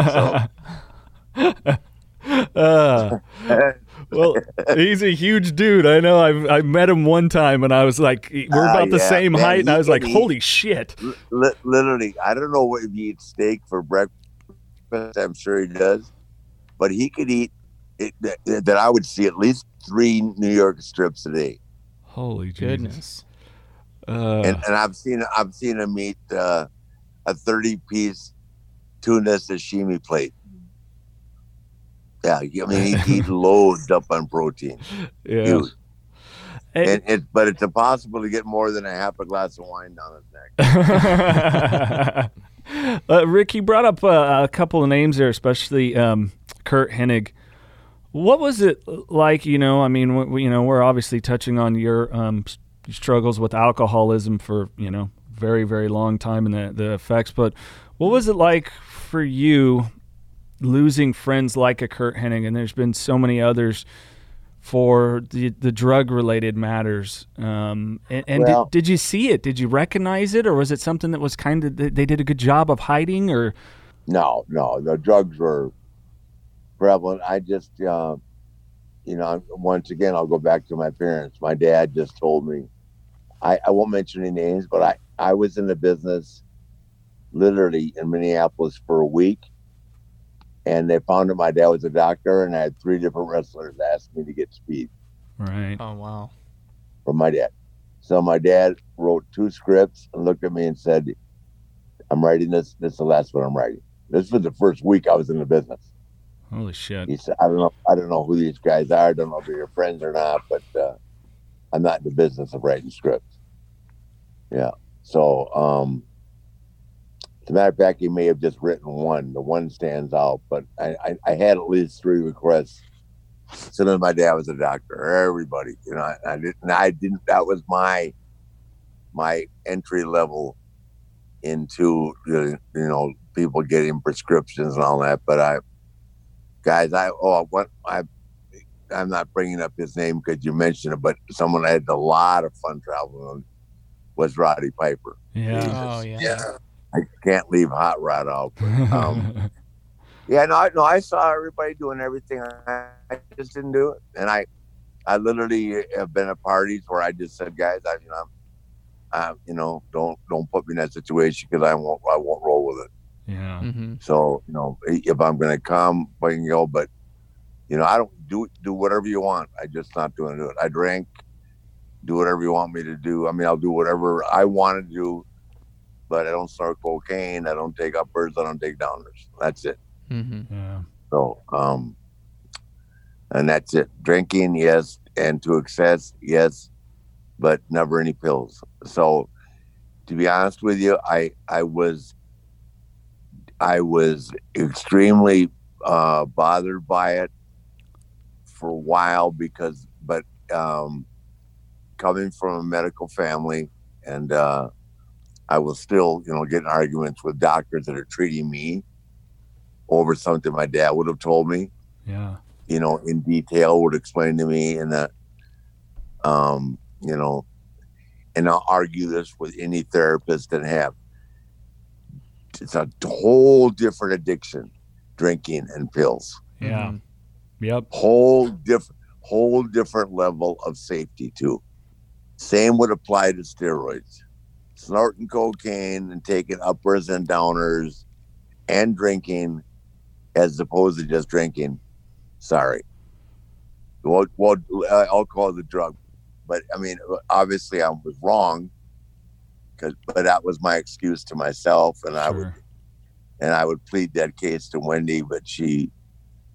uh, so, well, he's a huge dude. I know. I've I met him one time, and I was like, we're Ah, about the yeah, same man, height, and I was like, eat. holy shit. li- literally, I don't know if he eats steak for breakfast. I'm sure he does, but he could eat it, that, that I would see at least three New York strips a day. Holy goodness. Uh, and, and I've seen I've seen him eat uh, a thirty piece tuna sashimi plate. Yeah, I mean he eat loads up on protein. yeah. Huge. And it, but it's impossible to get more than a half a glass of wine down his neck. uh, Ric, you brought up uh, a couple of names there, especially um, Curt Hennig. What was it like? You know, I mean, w- you know, we're obviously touching on your um, struggles with alcoholism for you know very very long time and the the effects. But what was it like for you losing friends like a Curt Hennig, and there's been so many others for the the drug related matters. Um, and, and Well- did, did you see it? Did you recognize it, or was it something that was kind of they did a good job of hiding? Or No, no, the drugs were prevalent. I just, uh, you know, once again, I'll go back to my parents. My dad just told me, I, I won't mention any names, but I, I was in the business literally in Minneapolis for a week. And they found that my dad was a doctor, and I had three different wrestlers ask me to get speed right? Oh wow. from my dad. So my dad wrote two scripts and looked at me and said, I'm writing this. This is the last one I'm writing. This was the first week I was in the business. Holy shit! He said, I don't know, I don't know who these guys are. I don't know if they're your friends or not, but uh, I'm not in the business of writing scripts. Yeah. So, um, as a matter of fact, he may have just written one. The one stands out, but I, I, I had at least three requests. So then my dad was a doctor. Everybody, you know, I, I didn't. I didn't. That was my my entry level into uh, you know people getting prescriptions and all that. But I guys, I oh what I I'm not bringing up his name because you mentioned it, but someone I had a lot of fun traveling with was Roddy Piper. Yeah. Oh yeah. I can't leave Hot Rod out. But, um, yeah, no, I, no, I saw everybody doing everything. I, I just didn't do it, and I, I literally have been at parties where I just said, guys, I, you know, uh, you know, don't don't put me in that situation because I won't I won't roll with it. yeah. Mm-hmm. So you know, if I'm going to come, I can go. But you know, I don't do do whatever you want. I just not doing it. I drink, do whatever you want me to do. I mean, I'll do whatever I want to do, but I don't snort cocaine. I don't take uppers. I don't take downers. That's it. Mm-hmm. Yeah. So, um, and that's it. Drinking, yes, and to excess, yes, but never any pills. So, to be honest with you, I I was I was extremely uh, bothered by it for a while because, but um, coming from a medical family, and uh, I was still, you know, getting arguments with doctors that are treating me over something my dad would have told me Yeah. you know, in detail would explain to me and that, um, you know, and I'll argue this with any therapist that have. It's a whole different addiction, drinking and pills. Yeah. Yep. Whole different, whole different level of safety too. Same would apply to steroids. Snorting cocaine and taking uppers and downers, and drinking, as opposed to just drinking. Sorry. Well, well, uh, alcohol is a drug, but I mean, obviously, I was wrong. Cause, but that was my excuse to myself, and I would and I would plead that case to Wendy, but she,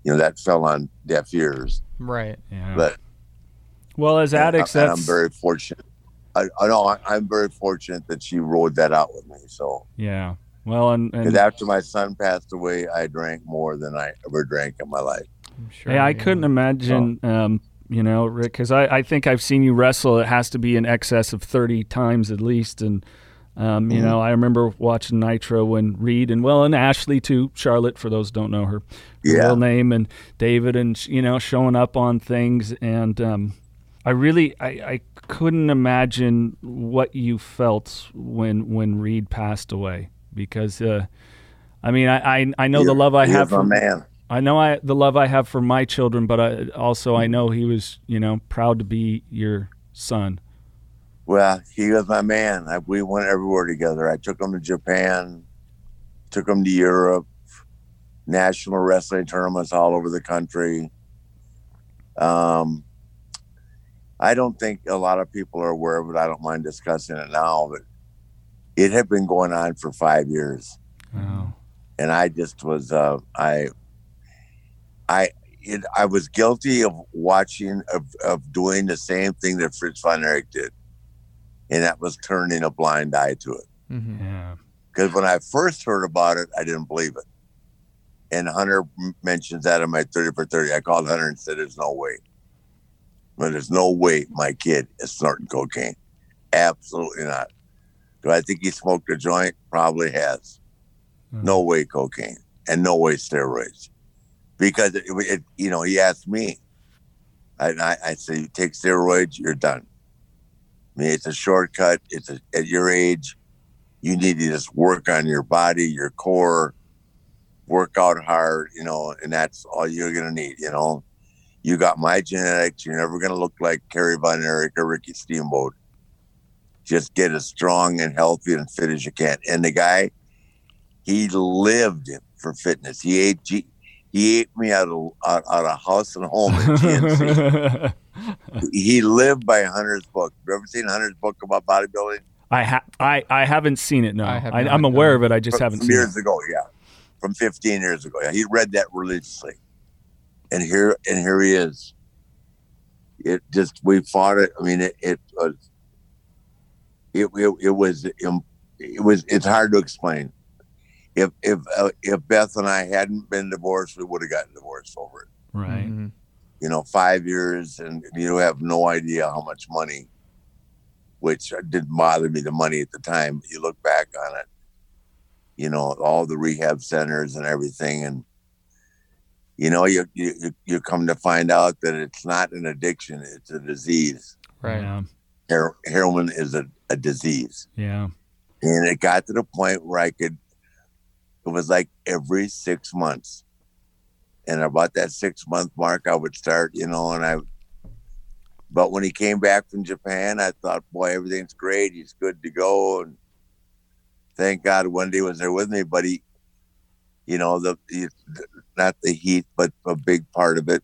you know, that fell on deaf ears. Right. Yeah. But well, as addicts, and that's I'm very fortunate. I, I know I, I'm very fortunate that she rode that out with me. So, yeah. Well, and, because and after my son passed away, I drank more than I ever drank in my life. I'm sure. Hey, I yeah. couldn't imagine, um, you know, Ric, because I, I think I've seen you wrestle. It has to be in excess of 30 times at least. And, um, you Mhm. know, I remember watching Nitro when Reid and, well, and Ashley too, Charlotte, for those who don't know her, her Yeah. real name, and David, and, you know, showing up on things. And um, I really, I, I couldn't imagine what you felt when, when Reid passed away because, uh, I mean, I, I, I know the love I have for my man. I know I the love I have for my children, but I, also I know he was, you know, proud to be your son. Well, he was my man. I, we went everywhere together. I took him to Japan, took him to Europe, national wrestling tournaments all over the country. Um, I don't think a lot of people are aware of it. I don't mind discussing it now, but it had been going on for five years, Oh, and I just was. Uh, I, I, it, I was guilty of watching of of doing the same thing that Fritz von Erich did, and that was turning a blind eye to it. Mhm. yeah, Because when I first heard about it, I didn't believe it. And Hunter mentions that in my 30 for 30. I called Hunter and said, There's no way. But there's no way my kid is snorting cocaine. Absolutely not. Do I think he smoked a joint? Probably has. Hmm. No way cocaine and no way steroids. because it, it you know he asked me, and I, I say you take steroids, you're done. I mean, it's a shortcut. It's a, at your age, you need to just work on your body, your core, work out hard, you know, and that's all you're gonna need, you know. You got my genetics. You're never gonna look like Kerry Von Erich or Ricky Steamboat. Just get as strong and healthy and fit as you can. And the guy, he lived for fitness. He ate G, he ate me out of out, out of house and home in GNC. he lived by Hunter's book. You ever seen Hunter's book about bodybuilding? I ha- I I haven't seen it. No, I have I, not, am aware of it. I just from, haven't from seen years it. ago. Yeah, from 15 years ago. Yeah, he read that religiously, and here and here he is. It just we fought it. I mean, it, it was it, it it was it was it's hard to explain. If if uh, if Beth and I hadn't been divorced, we would have gotten divorced over it. Right. Mhm. You know, five years, and you have no idea how much money. Which didn't bother me the money at the time. You look back on it, you know, all the rehab centers and everything, and you know, you you you- you come to find out that it's not an addiction; it's a disease. Right. Yeah. Her- heroin is a, a disease. Yeah. And it got to the point where I could, it was like every six months. And about that six month mark, I would start, you know, and I, but when he came back from Japan, I thought, boy, everything's great. He's good to go. And thank God Wendy was there with me, but he, you know, the, he, not the heat, but a big part of it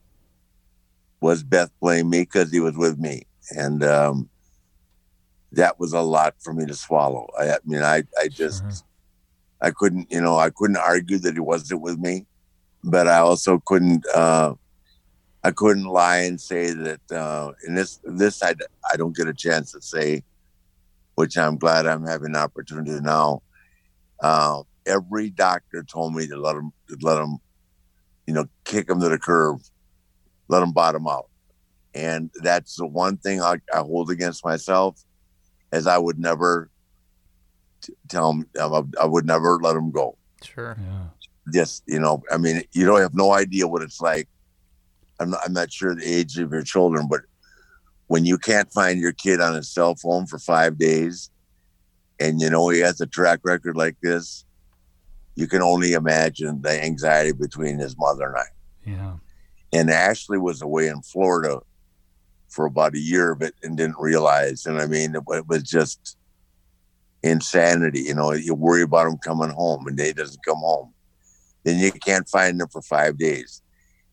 was Beth playing me because he was with me. And, um, that was a lot for me to swallow. I, I mean, I, I just, Sure. I couldn't, you know, I couldn't argue that he wasn't with me, but I also couldn't, uh, I couldn't lie and say that, uh, and this, this, I, I don't get a chance to say, which I'm glad I'm having an opportunity now. Uh, every doctor told me to let him, to let him, you know, kick him to the curb, let him bottom out. And that's the one thing I, I hold against myself is I would never t- tell him, I, I would never let him go. Sure. Yeah. Just, you know, I mean, you don't have no idea what it's like. I'm not, I'm not sure the age of your children, but when you can't find your kid on his cell phone for five days and you know he has a track record like this, you can only imagine the anxiety between his mother and I. Yeah. And Ashley was away in Florida for about a year of it and didn't realize. And I mean, it, it was just insanity. You know, you worry about him coming home and he doesn't come home. Then you can't find him for five days.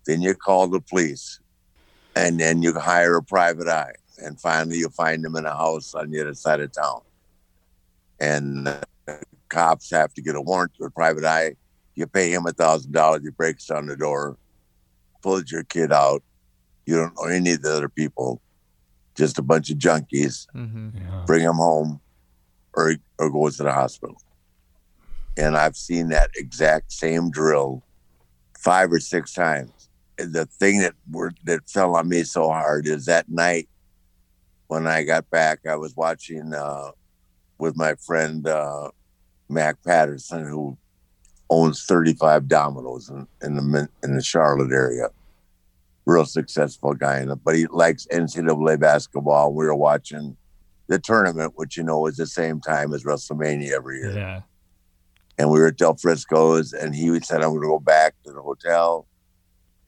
Then you call the police and then you hire a private eye. And finally, you find him in a house on the other side of town. And uh, cops have to get a warrant to a private eye. You pay him a thousand dollars. He breaks down the door, pulls your kid out. You don't know any of the other people, just a bunch of junkies. hmm Yeah. Bring him home, or or goes to the hospital. And I've seen that exact same drill five or six times. And the thing that were that fell on me so hard is that night when I got back, I was watching uh, with my friend uh, Mac Patterson, who owns 35 Domino's in, in the in the Charlotte area. Real successful guy, in it, but he likes NCAA basketball. We were watching the tournament, which you know is the same time as WrestleMania every year Yeah. and we were at Del Frisco's, and he said, "I'm going to go back to the hotel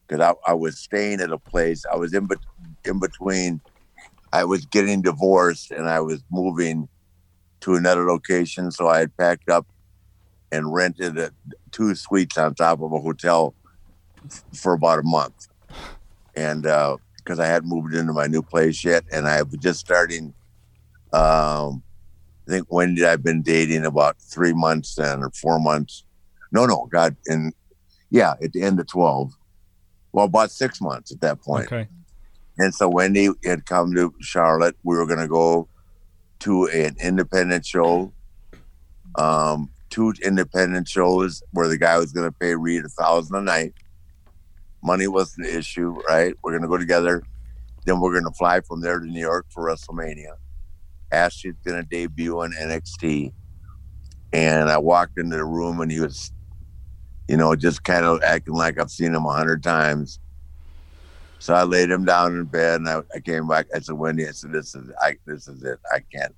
because I, I was staying at a place. I was in bet- in between. I was getting divorced, and I was moving to another location. So I had packed up and rented a, two suites on top of a hotel f- for about a month, and because I hadn't moved into my new place yet, and I was just starting." Um, I think Wendy did I've been dating about three months then or four months. No, no, God, and yeah, at the end of twelve. Well, about six months at that point. Okay. And so Wendy had come to Charlotte. We were going to go to an independent show, um, two independent shows where the guy was going to pay Reid a thousand a night. Money wasn't the issue, right? We're going to go together. Then we're going to fly from there to New York for WrestleMania. Ashley's going to debut on NXT. And I walked into the room and he was, you know, just kind of acting like I've seen him a hundred times. So I laid him down in bed, and I, I came back. I said, "Wendy, I said, this is I, this is it. I can't.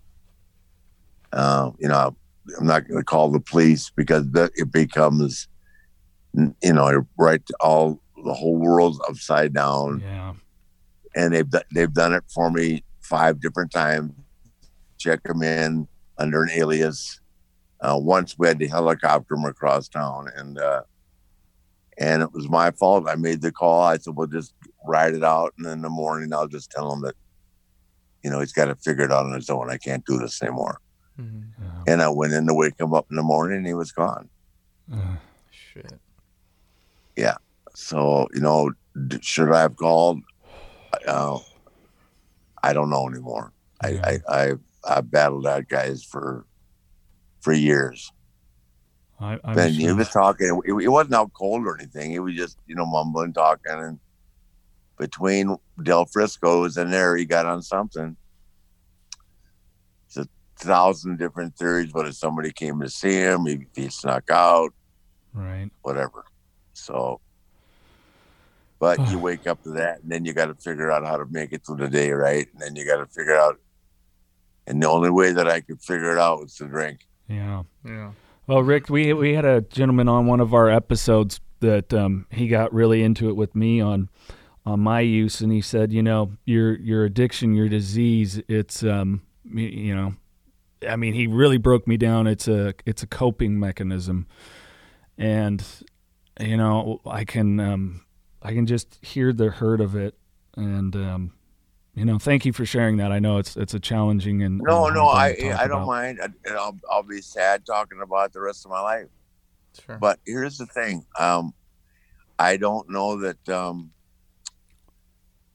Um, you know, I'm not going to call the police because that it becomes, you know, right all the whole world's upside down. Yeah. And they've they've done it for me five different times. Check them in under an alias. Uh, once we had to helicopter him across town, and uh, and it was my fault. I made the call. I said, "Well, just ride it out, and in the morning I'll just tell him that, you know, he's got to figure it out on his own. I can't do this anymore." And I went in to wake him up in the morning, and he was gone. Shit. Yeah. So you know, d- should I have called? Uh, I don't know anymore. Yeah. I, I I I battled that guys for for years. I, I'm And he was talking. He wasn't out cold or anything. He was just you know mumbling, talking, and between Del Frisco's and there, he got on something. It's a thousand different theories. but if somebody came to see him, he, he snuck out, right. whatever. So, but you wake up to that, and then you got to figure out how to make it through the day, right? And then you got to figure out. And the only way that I could figure it out was to drink. Yeah. Yeah. Well, Ric, we we had a gentleman on one of our episodes that um, he got really into it with me on on my use, and he said, you know, your your addiction, your disease, it's um, you know, I mean, he really broke me down. It's a it's a coping mechanism, and you know, I can um, I can just hear the hurt of it, and um, you know, thank you for sharing that. I know it's it's a challenging and No, and no, hard I thing I don't about. mind. I, and I'll I'll be sad talking about it the rest of my life. Sure. But here's the thing. Um, I don't know that. Um,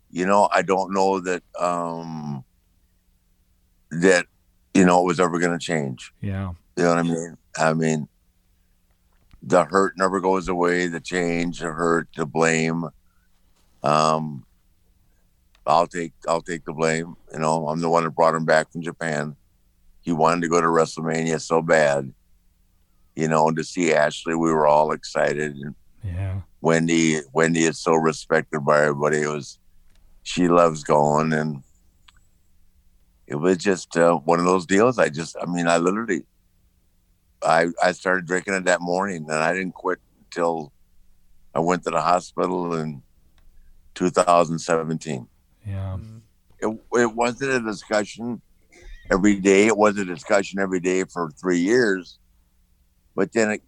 you know, I don't know that. Um, that you know it was ever going to change. Yeah, You know what I mean? I mean, the hurt never goes away. The change, the hurt, the blame. Um, I'll take I'll take the blame. You know, I'm the one that brought him back from Japan. He wanted to go to WrestleMania so bad. You know, to see Ashley, we were all excited. And yeah, Wendy, Wendy is so respected by everybody. It was, she loves going, and it was just uh, one of those deals. I just, I mean, I literally, I I started drinking it that morning, and I didn't quit until I went to the hospital in 2017. yeah. It it wasn't a discussion every day. It was a discussion every day for three years, but then it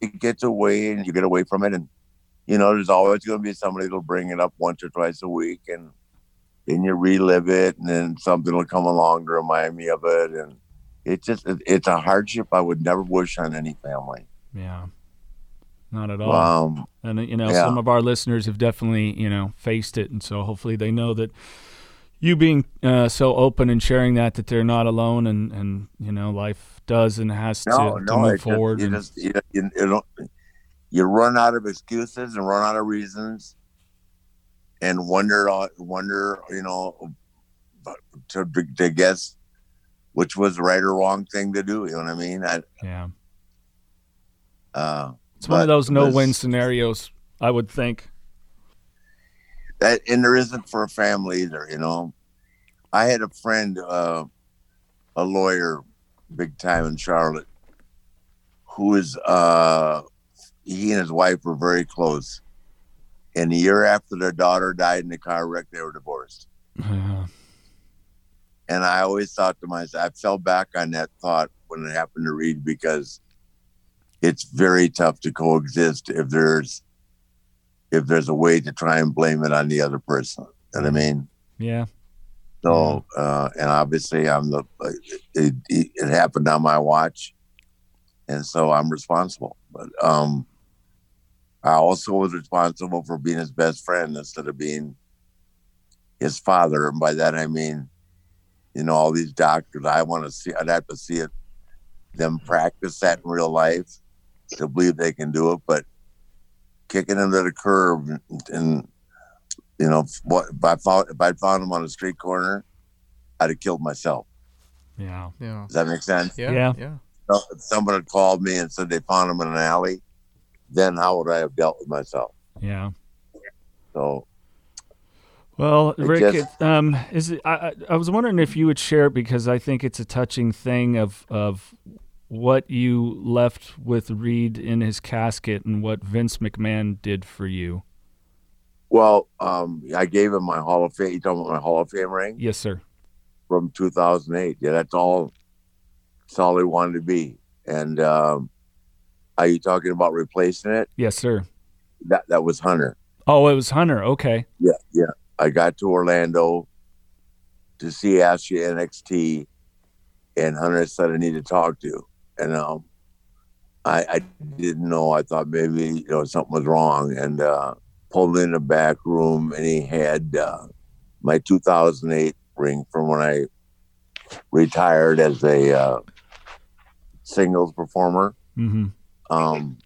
it gets away, and you get away from it, and you know, there's always going to be somebody that'll bring it up once or twice a week, and then you relive it, and then something will come along to remind me of it, and it's just it's a hardship I would never wish on any family. Yeah. Not at all. Um, and you know, yeah. some of our listeners have definitely, you know, faced it and so hopefully they know that you being uh, so open and sharing that that they're not alone and and you know, life does and has to, no, to move just- forward. you and- just you, you don't you run out of excuses and run out of reasons, and wonder uh, wonder you know to to guess which was the right or wrong thing to do. You know what I mean? I, yeah. uh, It's one of those no-win scenarios, I would think. that and there isn't for a family either you know i had a friend uh a lawyer big time in charlotte who is uh he and his wife were very close. And the year after their daughter died in a car wreck they were divorced. And i always thought to myself i fell back on that thought when it happened to Reid because it's very tough to coexist if there's if there's a way to try and blame it on the other person. You know what i mean? Yeah. So, uh, and obviously, I'm the it, it, it happened on my watch, and so I'm responsible. But um, I also was responsible for being his best friend instead of being his father. And by that I mean, you know, all these doctors. I want to see. I'd have to see it them practice that in real life to believe they can do it. But kicking him to the curb and, and you know, what if I found if I found him on a street corner, I'd have killed myself. Yeah. Yeah. Does that make sense? Yeah. Yeah. Yeah. Someone had called me and said they found him in an alley, then how would I have dealt with myself? Yeah. So Well, Ric, just- it, um, is it, I, I I was wondering if you would share it because I think it's a touching thing of of what you left with Reid in his casket and what Vince McMahon did for you. well, um, I gave him my Hall of Fame. You talking about my Hall of Fame ring Yes, sir. from 2008? Yeah, that's all. That's all he wanted to be. And um, are you talking about replacing it? Yes, sir. That that was Hunter. Oh, it was Hunter. Okay. Yeah, yeah. I got to Orlando to see Ashley NXT, and Hunter said I need to talk to you. And um, I, I didn't know. I thought maybe you know something was wrong, and uh, pulled in the back room, and he had uh, my 2008 ring from when I retired as a uh, singles performer Mm-hmm. Um,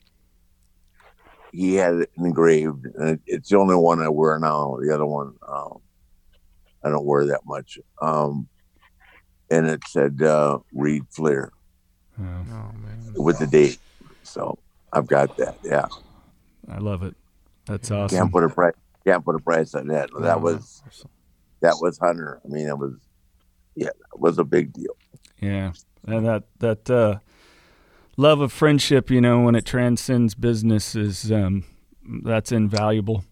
he had it engraved, and it, it's the only one I wear now. The other one, um, I don't wear that much. Um, and it said uh, Reid Flair Oh, man. with the date. So I've got that. Yeah, I love it. That's awesome. can't put a price. Can't put a price on that. That was that was Hunter. I mean, it was yeah, it was a big deal. Yeah, and that that uh, love of friendship, you know, when it transcends business, is um, that's invaluable.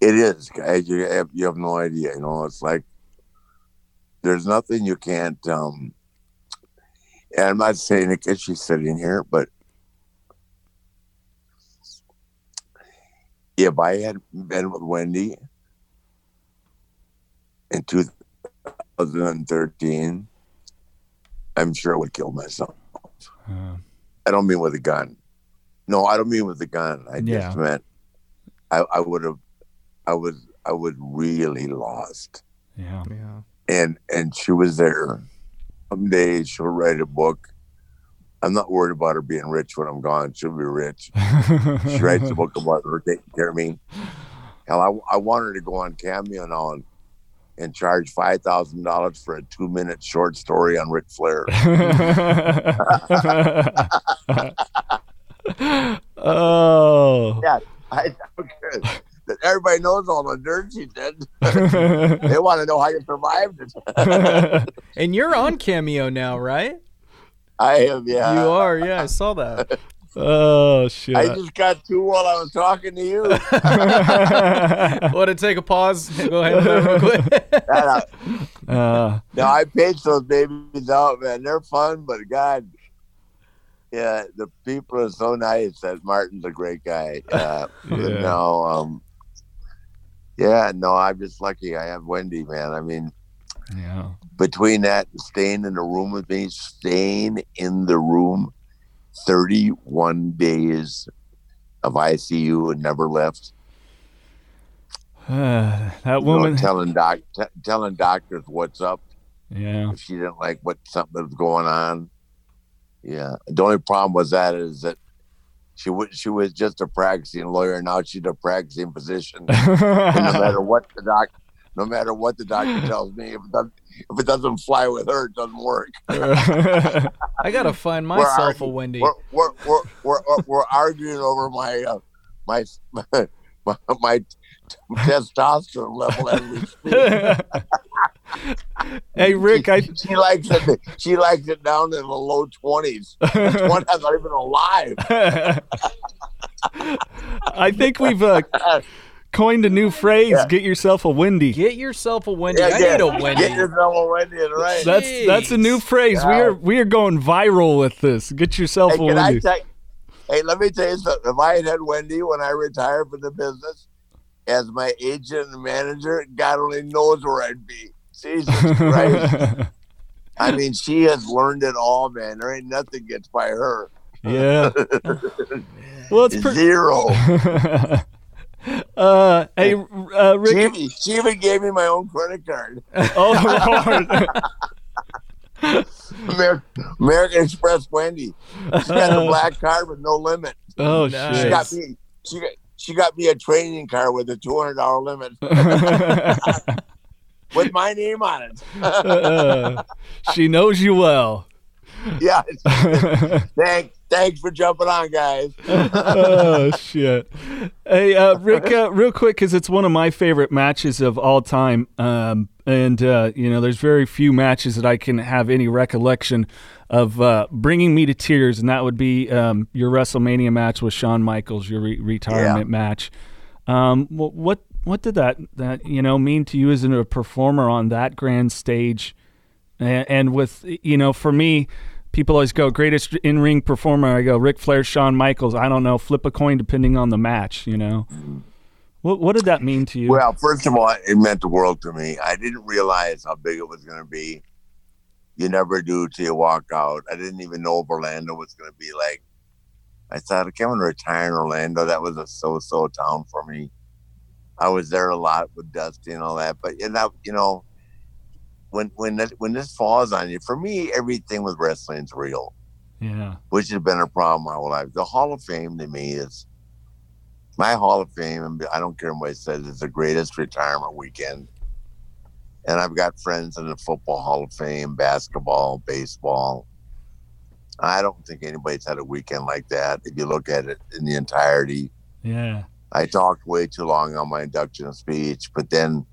It is, guys. You have you have no idea. You know, it's like there's nothing you can't. um And I'm not saying it because she's sitting here, but if I had been with Wendy in 2013, I'm sure I would kill myself. Uh, I don't mean with a gun. No, I don't mean with a gun. I Yeah. just meant I, I would have, I was, I was really lost. yeah, Yeah. And and she was there. Some Someday she'll write a book. I'm not worried about her being rich when I'm gone. She'll be rich. She writes a book about her taking care of me. Hell, I, I want her to go on Cameo now and, and charge five thousand dollars for a two minute short story on Ric Flair. oh, Yeah, I. Everybody knows all the dirt she did. they want to know how you survived it. And you're on Cameo now, right? I am, yeah. you are. Yeah, I saw that. Oh shit. I just got two while I was talking to you. Want to take a pause? Go ahead and do it real quick. uh, uh, no, I paid those babies out, man. They're fun, but God, yeah, the people are so nice. That Martin's a great guy. Uh, Yeah. No, um, yeah, no, I'm just lucky. I have Wendy, man. I mean, yeah. between that and staying in the room with me, staying in the room 31 days of ICU and never left. Uh, that You know, woman. telling doc, t- telling doctors what's up yeah. if she didn't like what something was going on. Yeah, the only problem was that is that she was she was just a practicing lawyer. Now she's a practicing physician. no matter what the doc, no matter what the doctor tells me, if doesn't, if it doesn't fly with her, it doesn't work. I gotta find We're myself a Wendy. We're we're we're we're, we're, we're arguing over my uh, my my, my testosterone level as we speak. hey Ric, I She likes it. She likes it down in the low twenties. One that's not even alive. I think we've uh, coined a new phrase. Yeah. Get yourself a Wendy. Get yourself a Wendy. Yeah, I yeah. need a Wendy. Get yourself a Wendy, right? That's that's a new Jeez. phrase. We are we are going viral with this. Get yourself Hey, a Wendy. tell? Hey, let me tell you something. If I had had Wendy when I retired from the business as my agent and manager, God only knows where I'd be. Jesus Christ. I mean, she has learned it all, man. There ain't nothing gets by her. yeah. well, it's pretty. Zero. Uh, hey, uh, She, Ric. even- she even gave me my own credit card. Oh Lord. Amer- American Express Wendy. She got a black card with no limit. Oh Nice. She got me. She got. She got me a training card with a two hundred dollar limit with my name on it. Uh, she knows you well. yeah. Thanks. Thanks for jumping on, guys. oh shit! Hey, uh, Ric, uh, real quick, because it's one of my favorite matches of all time, um, and uh, you know, there's very few matches that I can have any recollection of uh, bringing me to tears, and that would be um, your WrestleMania match with Shawn Michaels, your re- retirement Yeah. match. Um, wh- what what did that that you know mean to you as a performer on that grand stage? and, and with you know for me people always go greatest in-ring performer i go Ric flair shawn michaels i don't know flip a coin depending on the match you know what, what did that mean to you Well, first of all, it meant the world to me. I didn't realize how big it was going to be. You never do till you walk out. I didn't even know if Orlando was going to be like. I thought, I'm going to retire in Orlando. That was a so-so town for me. I was there a lot with Dusty and all that, but you know, you know, when when that, when this falls on you, for me, everything with wrestling is real. yeah which has been a problem my whole life. The Hall of Fame to me is my Hall of Fame, and I don't care what it says, it's the greatest retirement weekend. And I've got friends in the Football Hall of Fame, basketball, baseball. I don't think anybody's had a weekend like that. If you look at it in the entirety, yeah I talked way too long on my induction speech, but then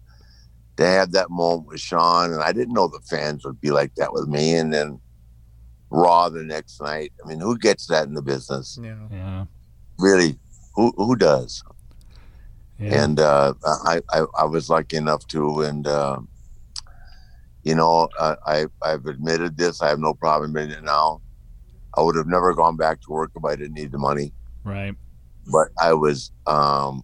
to have that moment with Shawn, and I didn't know the fans would be like that with me. And then Raw the next night. I mean, who gets that in the business? Yeah. yeah Really, who who does? yeah And uh, I, I I was lucky enough to, and uh, you know, I, I I've admitted this. I have no problem admitting it now. I would have never gone back to work if I didn't need the money. right but I was, um,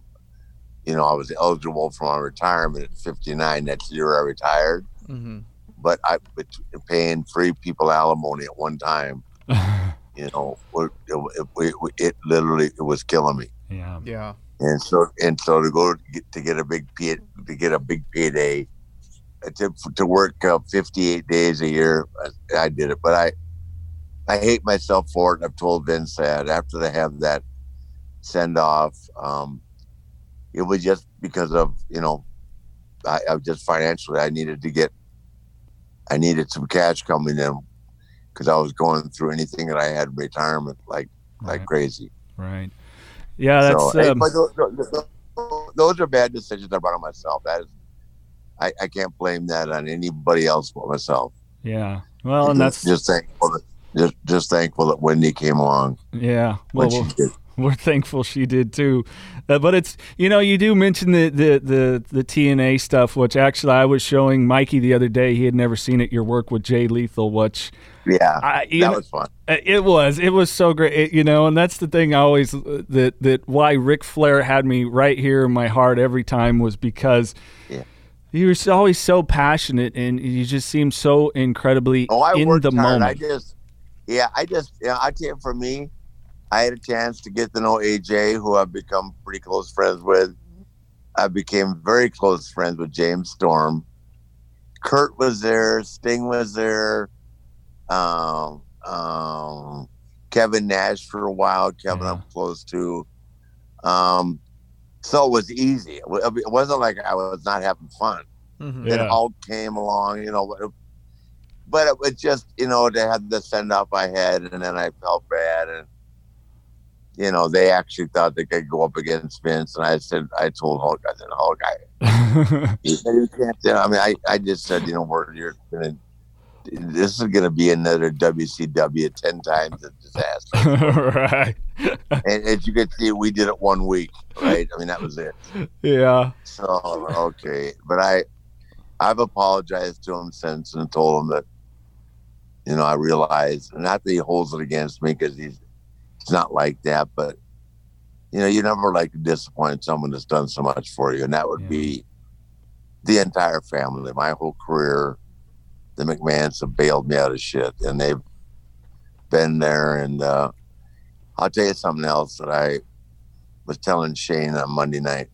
you know, I was eligible for my retirement at 59. That's the year I retired. Mm-hmm. But I, but paying three people alimony at one time, you know, it, it, it, it literally it was killing me. yeah Yeah. And so, and so to go to get, to get a big pay, to get a big payday, uh, to, to work uh, 58 days a year, I, I did it. But I, I hate myself for it. I've told Vince that after they have that send off, um, it was just because of you know, I, I just financially I needed to get, I needed some cash coming in because I was going through anything that I had in retirement like like crazy. right yeah that's so, um, but those, those- are bad decisions I brought on myself. That is, I, I can't blame that on anybody else but myself. yeah well and that's just, just thankful that just just thankful that Wendy came along yeah well, did. we're thankful she did too. Uh, but it's you know you do mention the, the the the TNA stuff, which actually I was showing Mikey the other day. He had never seen it. Your work with Jay Lethal, which Yeah, I, that know, was fun. uh, It was. It was so great. It- you know, and that's the thing I always uh, that that why Ric Flair had me right here in my heart every time was because Yeah. you were always so passionate and you just seemed so incredibly Oh, I in the hard. I just, yeah, I just, yeah, I tell you, for me, I had a chance to get to know AJ, who I've become pretty close friends with. I became very close friends with James Storm. Kurt was there. Sting was there. Um, um, Kevin Nash for a while. Kevin, Yeah. I'm close to. Um, so it was easy. It wasn't like I was not having fun Mm-hmm. Yeah. then Hulk came along, you know. But, but it was just, you know, they had the send off I had, and then I felt bad, and you know, they actually thought they could go up against Vince, and I said, I told Hulk, I said, Hulk, I, you can't. You know, I mean, I, I just said, you know, we're you're gonna. This is going to be another WCW ten times a disaster. right. and as you can see, we did it one week, right? I mean, that was it. Yeah. So okay, but I, I've apologized to him since and told him that, you know, I realize not that he holds it against me because he's, he's not like that, but you know, you never like to disappoint someone that's done so much for you, and that would Yeah. be the entire family, my whole career. The McMahons have bailed me out of shit, and they've been there. And uh, I'll tell you something else that I was telling Shane on Monday night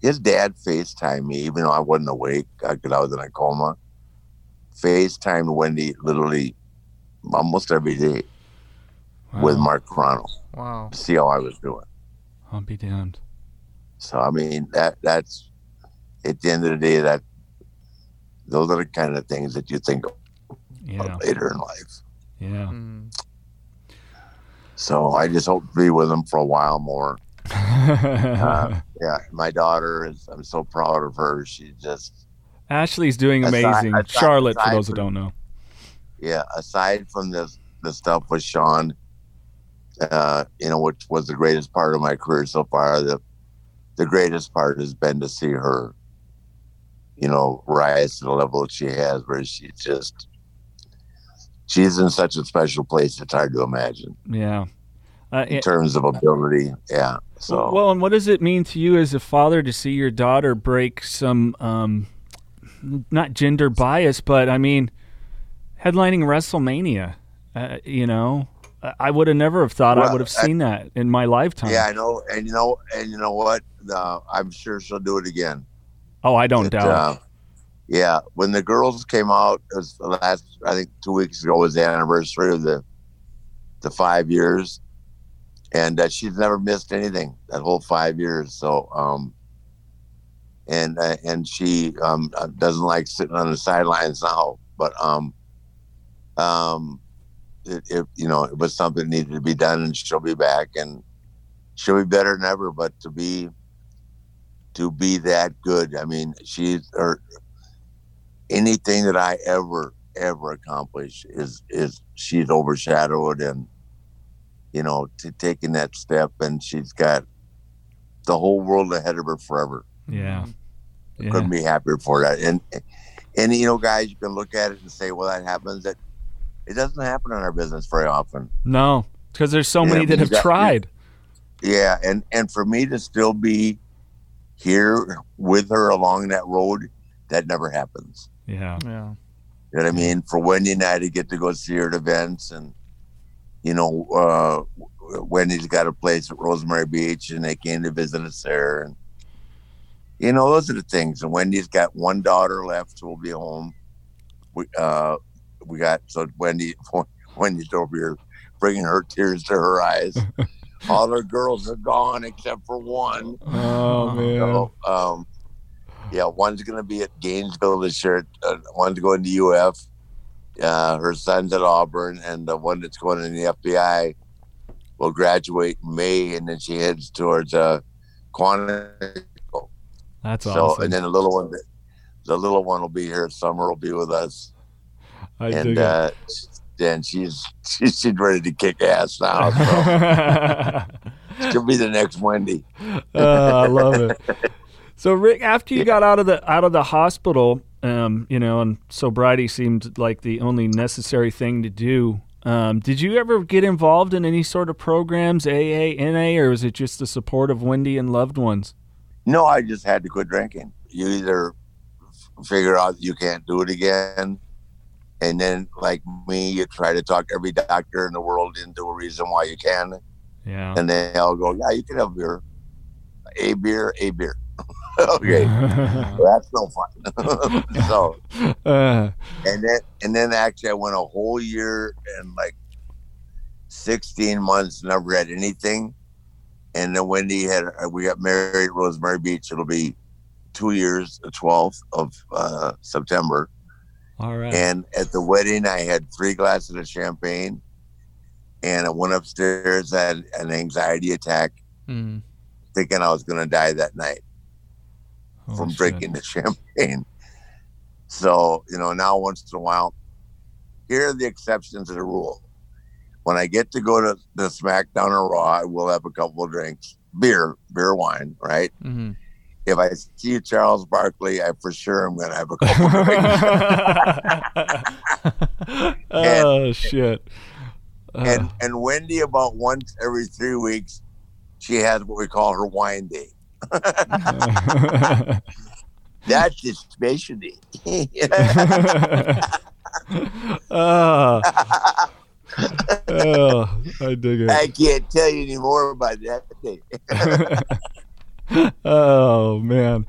his dad FaceTimed me, even though I wasn't awake because I was in a coma. FaceTimed Wendy literally almost every day with Mark Carrano Wow. to see how I was doing. I'll be damned. So I mean that that's at the end of the day that those are the kind of things that you think Yeah. of later in life. Yeah. Mm. So I just hope to be with him for a while more. Uh, yeah, my daughter is. I'm so proud of her. She just Ashley's doing Aside- amazing. aside- Charlotte, for those who from- don't know. yeah. Aside from this, the stuff with Shawn, uh, you know, which was the greatest part of my career so far. The the greatest part has been to see her, you know, rise to the level that she has, where she just she's in such a special place. It's hard to imagine Yeah. Uh, in terms of ability. Yeah. So well, and what does it mean to you as a father to see your daughter break some, um, not gender bias, but I mean, headlining WrestleMania? Uh, you know, I- I would have never have thought I would have I- seen that in my lifetime. yeah, I know, and you know, and you know what? Uh, I'm sure she'll do it again. Oh, I don't It, doubt. uh, yeah, when the girls came out, it was the last I think two weeks ago was the anniversary of the the five years, and uh, she's never missed anything that whole five years. So, um, and uh, and she um, uh, doesn't like sitting on the sidelines now, but um, um, it, it you know it was something that needed to be done, and she'll be back, and she'll be better than ever. But to be to be that good. I mean, she's or anything that I ever ever accomplish is is she's overshadowed and you know to taking that step and she's got the whole world ahead of her forever. yeah. Mm-hmm. Yeah. Couldn't be happier for that. And and you know, guys, you can look at it and say, well, that happens. That it doesn't happen in our business very often. No, because there's so Yeah, many that have got- tried. Yeah, and and for me to still be here with her along that road, that never happens. Yeah. Yeah. You know what I mean? For Wendy and I to get to go see her at events, and you know, uh, Wendy's got a place at Rosemary Beach, and they came to visit us there, and you know, those are the things. And Wendy's got one daughter left who will be home. We uh, we got so Wendy Wendy's over here bringing her tears to her eyes. All her girls are gone except for one. Oh man. So, um, yeah, one's going to be at Gainesville this year. Uh, one's going to UF. Uh, her son's at Auburn, and the one that's going in the FBI will graduate in May, and then she heads towards uh, Quantico. That's So, awesome. and then the little one, the little one will be here. Summer will be with us, I and uh, then she's she's she's ready to kick ass now. So she'll be the next Wendy. Uh, I love it. So Ric, after you got out of the out of the hospital, um, you know, and sobriety seemed like the only necessary thing to do. Um, did you ever get involved in any sort of programs, AA, NA, or was it just the support of Wendy and loved ones? No, I just had to quit drinking. You either figure out you can't do it again, and then, like me, you try to talk every doctor in the world into a reason why you can, Yeah. and they all go, "Yeah, you can have beer, a beer, a beer." okay, well, that's no fun. so, uh, and then, and then actually, I went a whole year and like sixteen months, never had anything. And then Wendy had, uh, we got married at Rosemary Beach. It'll be two years, the 12th of uh, September. All right. And at the wedding, I had three glasses of champagne. And I went upstairs, I had an anxiety attack, Mm. thinking I was going to die that night Oh, from shit. drinking the champagne. So, you know, now once in a while, here are the exceptions to the rule. When I get to go to the SmackDown or Raw, I will have a couple of drinks, beer, beer, wine, right? hmm If I see Charles Barkley, I for sure am going to have a couple of drinks. oh shit. Uh, and and Wendy, about once every three weeks, she has what we call her wine day. That's his specialty. oh, oh, I dig it. I can't tell you any more about that. Oh man,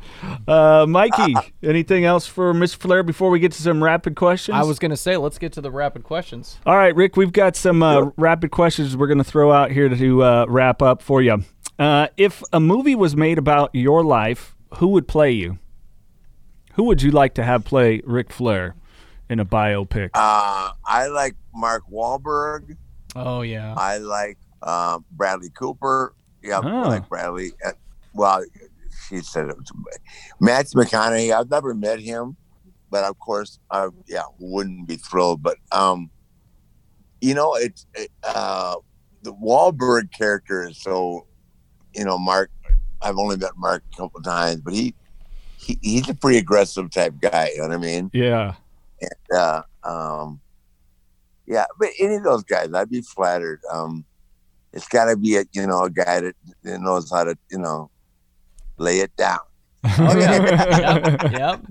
uh, Mikey. anything else for Miss Flair before we get to some rapid questions? I was gonna say, let's get to the rapid questions. All right, Ric. We've got some uh, rapid questions we're going to throw out here to uh, wrap up for you. Uh, if a movie was made about your life, who would play you? Who would you like to have play Ric Flair in a biopic? Uh, I like Mark Wahlberg. Oh yeah. I like Um, Bradley Cooper. Yeah, I like Bradley. Well, she said it was McConaughey. I've never met him, but of course, I yeah wouldn't be thrilled. But um, you know, it's it, uh, the Wahlberg character is so, you know, Mark. I've only met Mark a couple times, but he, he he's a pretty aggressive type guy. You know what I mean? Yeah. uh, um, yeah, but any of those guys, I'd be flattered. Um, it's got to be a you know a guy that, that knows how to you know lay it down. Oh, yeah.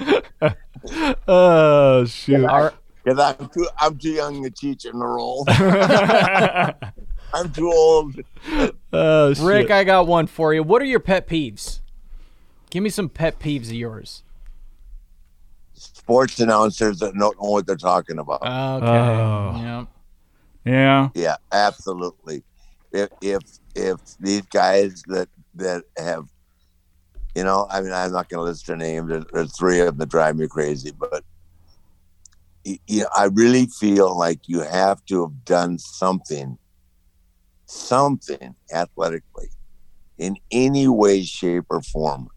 yep. oh shoot. Our, Because I'm too I'm too young to teach in the role. I'm too old. oh shit. Ric, I got one for you. What are your pet peeves? Give me some pet peeves of yours. Sports announcers that don't know what they're talking about. Okay. Oh. Yep. yeah. yeah, absolutely. If if if these guys that that have, you know, I mean, I'm not going to list their names. There- There's three of them that drive me crazy, but y- you know, I really feel like you have to have done something, something athletically, in any way, shape, or form,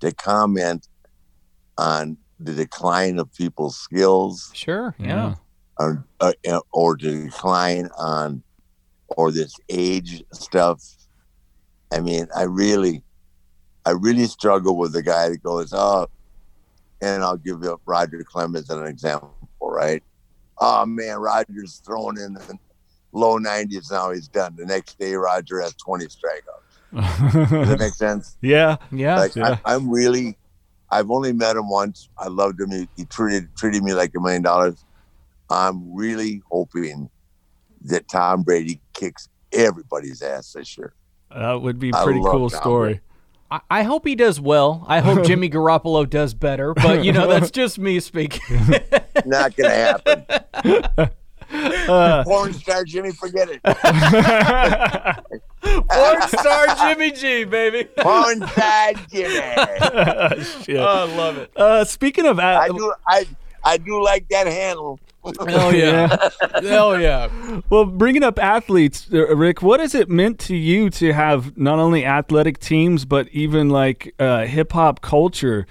to comment on the decline of people's skills Sure. Yeah. or, uh, or to decline on or this age stuff. I mean, I really, I really struggle with the guy that goes, oh, and I'll give you Roger Clemens as an example, right? Oh man, Roger's throwing in the low 90s now. He's done. The next day, Roger has 20 strikeouts. Does that make sense? yeah. Yeah. like yeah. I, I'm really, I've only met him once. I loved him. He, he treated treated me like a million dollars. I'm really hoping that Tom Brady kicks everybody's ass this year. That would be a I pretty cool Tom story. I, I hope he does well. I hope Jimmy Garoppolo does better. But you know, that's just me speaking. Not gonna happen. Uh, Porn star Jimmy, forget it. Porn star Jimmy G, baby. Porn star Jimmy. shit. Oh, I love it. Uh, speaking of, I do. I I do like that handle. Hell yeah. Hell yeah. well, bringing up athletes, uh, Ric, what has it meant to you to have not only athletic teams but even like uh, hip hop culture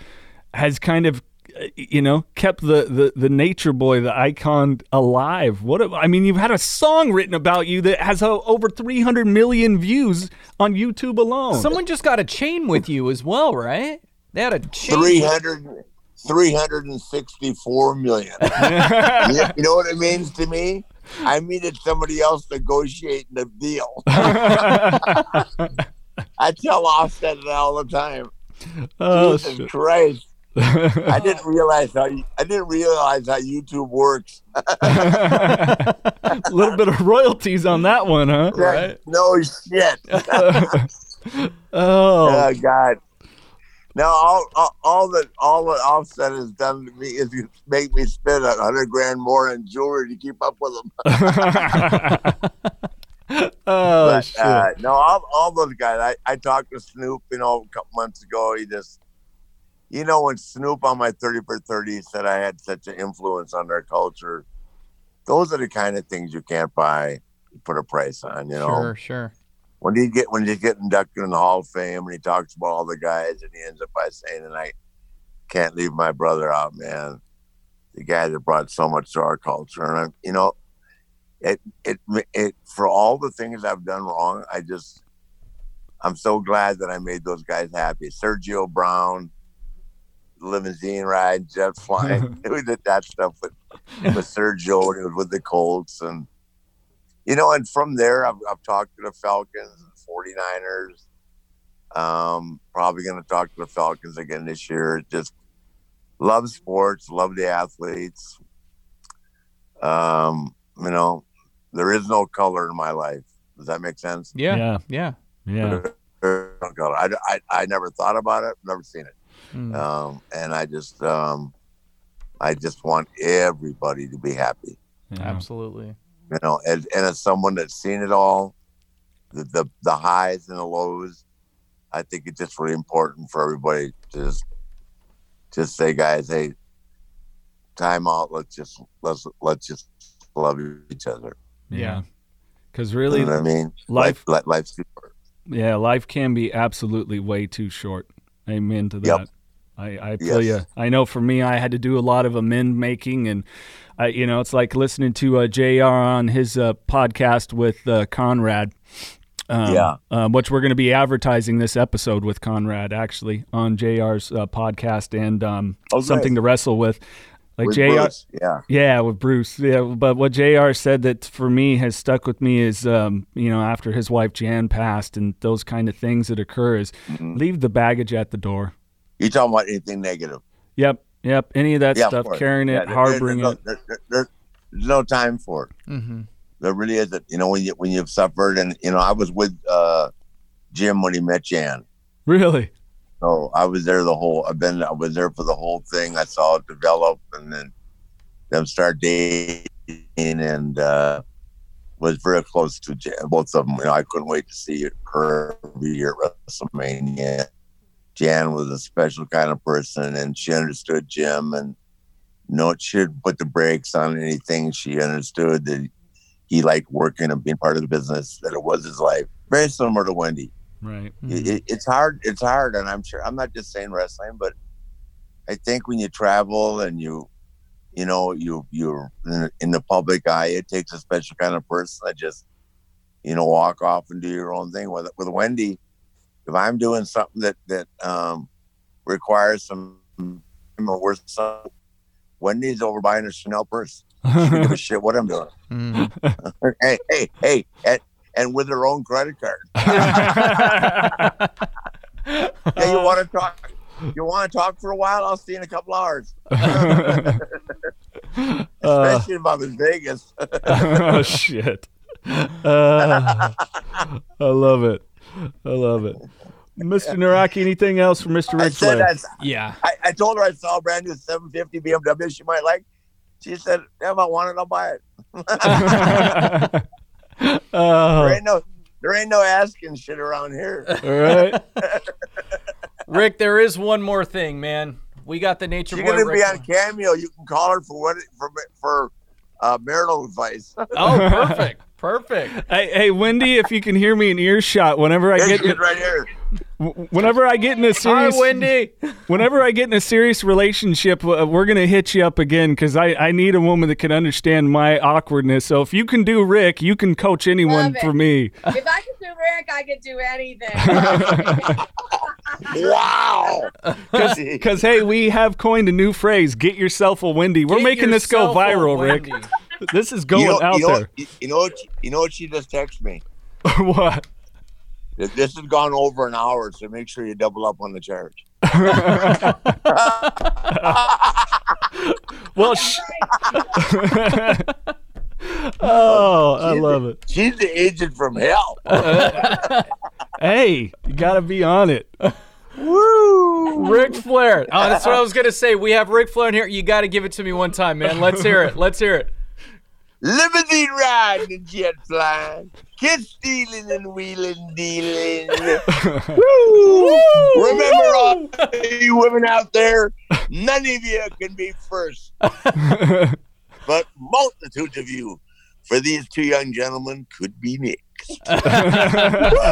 has kind of uh, you know kept the, the the nature boy the icon alive what a- i mean you've had a song written about you that has uh, over 300 million views on youtube alone Someone just got a chain with you as well, right? They had a chain. 300, 364 million. you, know what it means to me? I needed somebody else negotiating the deal. I tell Offset it all the time. oh, Jesus shit. Christ. I didn't realize how I didn't realize how YouTube works. a little bit of royalties on that one huh Right. No shit. oh Oh God. Now all, all all that all that Offset has done to me is you make me spend a hundred grand more in jewelry to keep up with them. oh but shit. uh, no, all, all those guys. I, I talked to Snoop, you know, a couple months ago. He just, you know, when Snoop on my thirty for thirty said I had such an influence on their culture. Those are the kind of things you can't buy, put a price on. You know, Sure, sure. When he get when he get inducted in the Hall of Fame and he talks about all the guys and he ends up by saying, "And I can't leave my brother out, man." The guy that brought so much to our culture, and I'm, you know, it it it for all the things I've done wrong, I just I'm so glad that I made those guys happy. Sergio Brown, limousine ride, jet flying, we did that stuff with with Sergio and it was with the Colts and you know, and from there I've, I've talked to the Falcons and 49ers. Um, probably going to talk to the Falcons again this year. Just love sports, love the athletes. Um, you know, there is no color in my life. Does that make sense? Yeah. Yeah. Yeah. yeah no color. I, I, I never thought about it, never seen it. Mm. Um, and I just, um, I just want everybody to be happy. yeah. Absolutely. You know, and, and as someone that's seen it all, the, the the highs and the lows, I think it's just really important for everybody to just just say, guys, hey, time out. Let's just let's let's just love each other. Yeah. Because You really, know what I mean? life- life, life's too short. yeah, life can be absolutely way too short. Amen to that. Yep. I, I feel Yes. you. I know for me, I had to do a lot of amend making, and I, you know, it's like listening to uh, Jr. on his uh, podcast with uh, Conrad. Um, Yeah. uh, which we're going to be advertising this episode with Conrad actually on Jr's uh, podcast and um, Oh, something to wrestle with. Like With Jr. Bruce, yeah. Yeah, with Bruce. Yeah, but what Jr. said that for me has stuck with me is, um, you know, after his wife Jan passed and those kind of things that occur is Mm-hmm. leave the baggage at the door. You talking about anything negative? Yep, yep. Any of that yeah, stuff, course. carrying it, there- harboring there's it. no, there- there- there- there's no time for it. Mm-hmm. There really isn't. You know, when you when you've suffered, and you know, I was with uh, Jim when he met Jan. Really? So I was there the whole. I've been. I was there for the whole thing. I saw it develop, and then them start dating, and uh, was very close to Jan, both of them. You know, I couldn't wait to see her every year at WrestleMania. Jan was a special kind of person, and she understood Jim, and no, she didn't put the brakes on anything. She understood that he liked working and being part of the business. That it was his life. Very similar to Wendy Right. it, it- it's hard it's hard and i'm sure i'm not just saying wrestling but i think when you travel and you you know you you're in, in the public eye it takes a special kind of person that just you know walk off and do your own thing with with wendy if i'm doing something that that um requires some or worth some wendy's over buying a chanel purse she shit what i'm doing Mm-hmm. hey hey hey and, and with her own credit card Hey, you want to talk? You want to talk for a while? I'll see you in a couple hours. Uh, Especially if I'm in Vegas. oh shit. Uh, I love it. I love it. Mr. Naraki, anything else for Mr. I Ric said Flair? I, Yeah. I, I told her I saw a brand new 750 BMW she might like. She said, "If I want it, I'll buy it." Oh. There oh, ain't no, there ain't no asking shit around here. all right. Ric, there is one more thing, man. We got the Nature She's Boy. gonna Ric be on Flair. Cameo. You can call her for what for for uh, marital advice. Oh, perfect. Perfect. Hey, hey, Wendy, if you can hear me in earshot, whenever I There get she right here. whenever I get in a serious, Hi, serious Wendy. whenever I get in a serious relationship, we're gonna hit you up again because I, I need a woman that can understand my awkwardness. So if you can do Ric, you can coach anyone for me. If I can do Ric, I can do anything. Wow. Because hey, we have coined a new phrase: "Get yourself a Wendy." We're Get making this go viral, Ric. This is going you know, out you know, there. You, you know what? You know what? She just texted me. what? This this has gone over an hour, so make sure you double up on the charge. Well, sh- oh, I love the- it. She's the agent from hell. Hey, you gotta be on it. Woo! Ric Flair. Oh, that's what I was gonna say. We have Ric Flair in here. You got to give it to me one time, man. Let's hear it. Let's hear it. Limousine riding and jet flying, kids stealing and wheeling dealing. Woo! Remember, all you women out there, none of you can be first, but multitudes of you, for these two young gentlemen, could be next.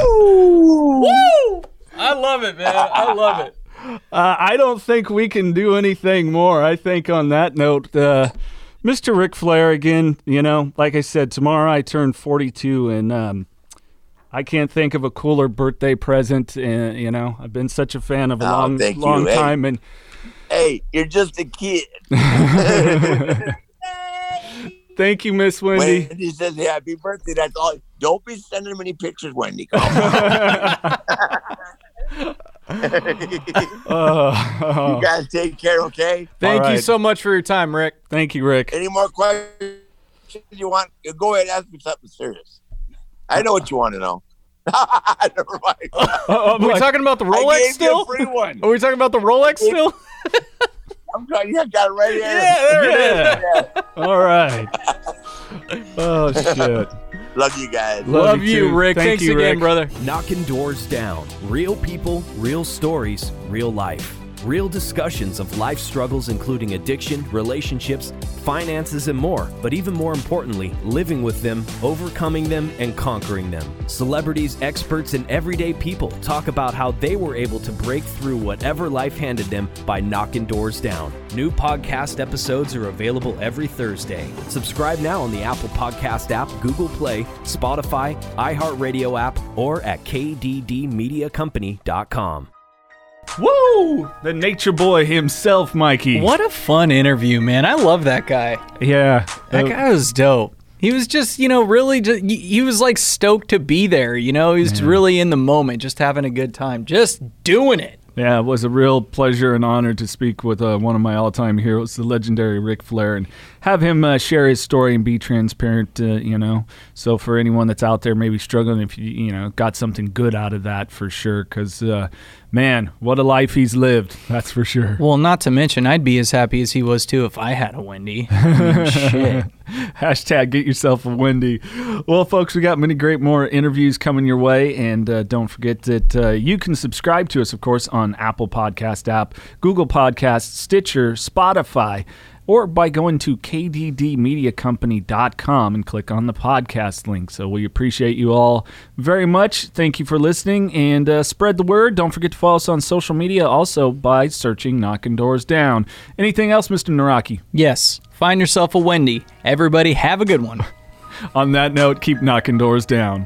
Woo! Woo! I love it, man. I love it. Uh, I don't think we can do anything more. I think on that note, uh, Mr. Ric Flair again. You know, like I said, tomorrow I turn 42, and um, I can't think of a cooler birthday present. And you know, I've been such a fan of a Oh, long, thank you. long Hey. time, and Hey, you're just a kid. thank you, Miss Wendy. Wendy says happy birthday. That's all. Don't be sending many pictures, Wendy. Come on. Uh, you guys take care, okay? Thank All you so much for your time, Ric. thank you, Ric. Any more questions you want? Go ahead, ask me something serious. I know what you want to know. Never mind. Oh, Are we talking about the I Rolex gave you still? a free one. Are we talking about the Rolex still? I'm trying. You got it right here. Yeah, there it is. Yeah. All right. Oh shit. Love you guys. Love, you you, too. Ric. Thank Thanks you, again, Ric. brother. Knocking doors down. Real people, real stories, real life. Real discussions of life struggles, including addiction, relationships, finances, and more. But even more importantly, living with them, overcoming them, and conquering them. Celebrities, experts, and everyday people talk about how they were able to break through whatever life handed them by knocking doors down. New podcast episodes are available every Thursday. Subscribe now on the Apple Podcast app, Google Play, Spotify, iHeartRadio app, or at kddmediacompany.com. Woo! The nature boy himself, Mikey. What a fun interview, man. I love that guy. Yeah. That uh, guy was dope. He was just, you know, really just, he- was like stoked to be there, you know? He was really in the moment, just having a good time, just doing it. Yeah, it was a real pleasure and honor to speak with uh, one of my all-time heroes, the legendary Ric Flair, and have him uh, share his story and be transparent. Uh, you know, so for anyone that's out there maybe struggling, if you you know got something good out of that for sure, because uh, man, what a life he's lived. That's for sure. Well, not to mention, I'd be as happy as he was too if I had a Wendy. I mean, shit. Hashtag get yourself a Wendy. Well, folks, we got many great more interviews coming your way. And uh, don't forget that uh, you can subscribe to us, of course, on Apple Podcast app, Google Podcasts, Stitcher, Spotify, or by going to kddmediacompany.com and click on the podcast link. So we appreciate you all very much. Thank you for listening and uh, spread the word. Don't forget to follow us on social media also by searching Knocking Doors Down. Anything else, Mr. Naraki? Yes, find yourself a Wendy. Everybody have a good one. On that note, keep knocking doors down.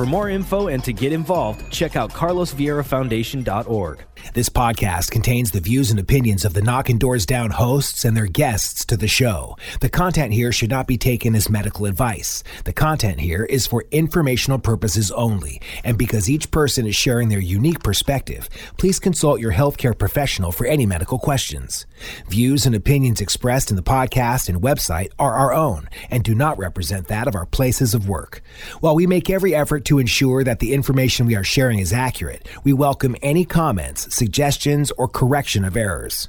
For more info and to get involved, check out carlosvieirafoundation.org. This podcast contains the views and opinions of the Knockin' Doors Down hosts and their guests to the show. The content here should not be taken as medical advice. The content here is for informational purposes only, and because each person is sharing their unique perspective, please consult your healthcare professional for any medical questions. Views and opinions expressed in the podcast and website are our own and do not represent that of our places of work. While we make every effort to ensure that the information we are sharing is accurate, we welcome any comments, suggestions, or correction of errors.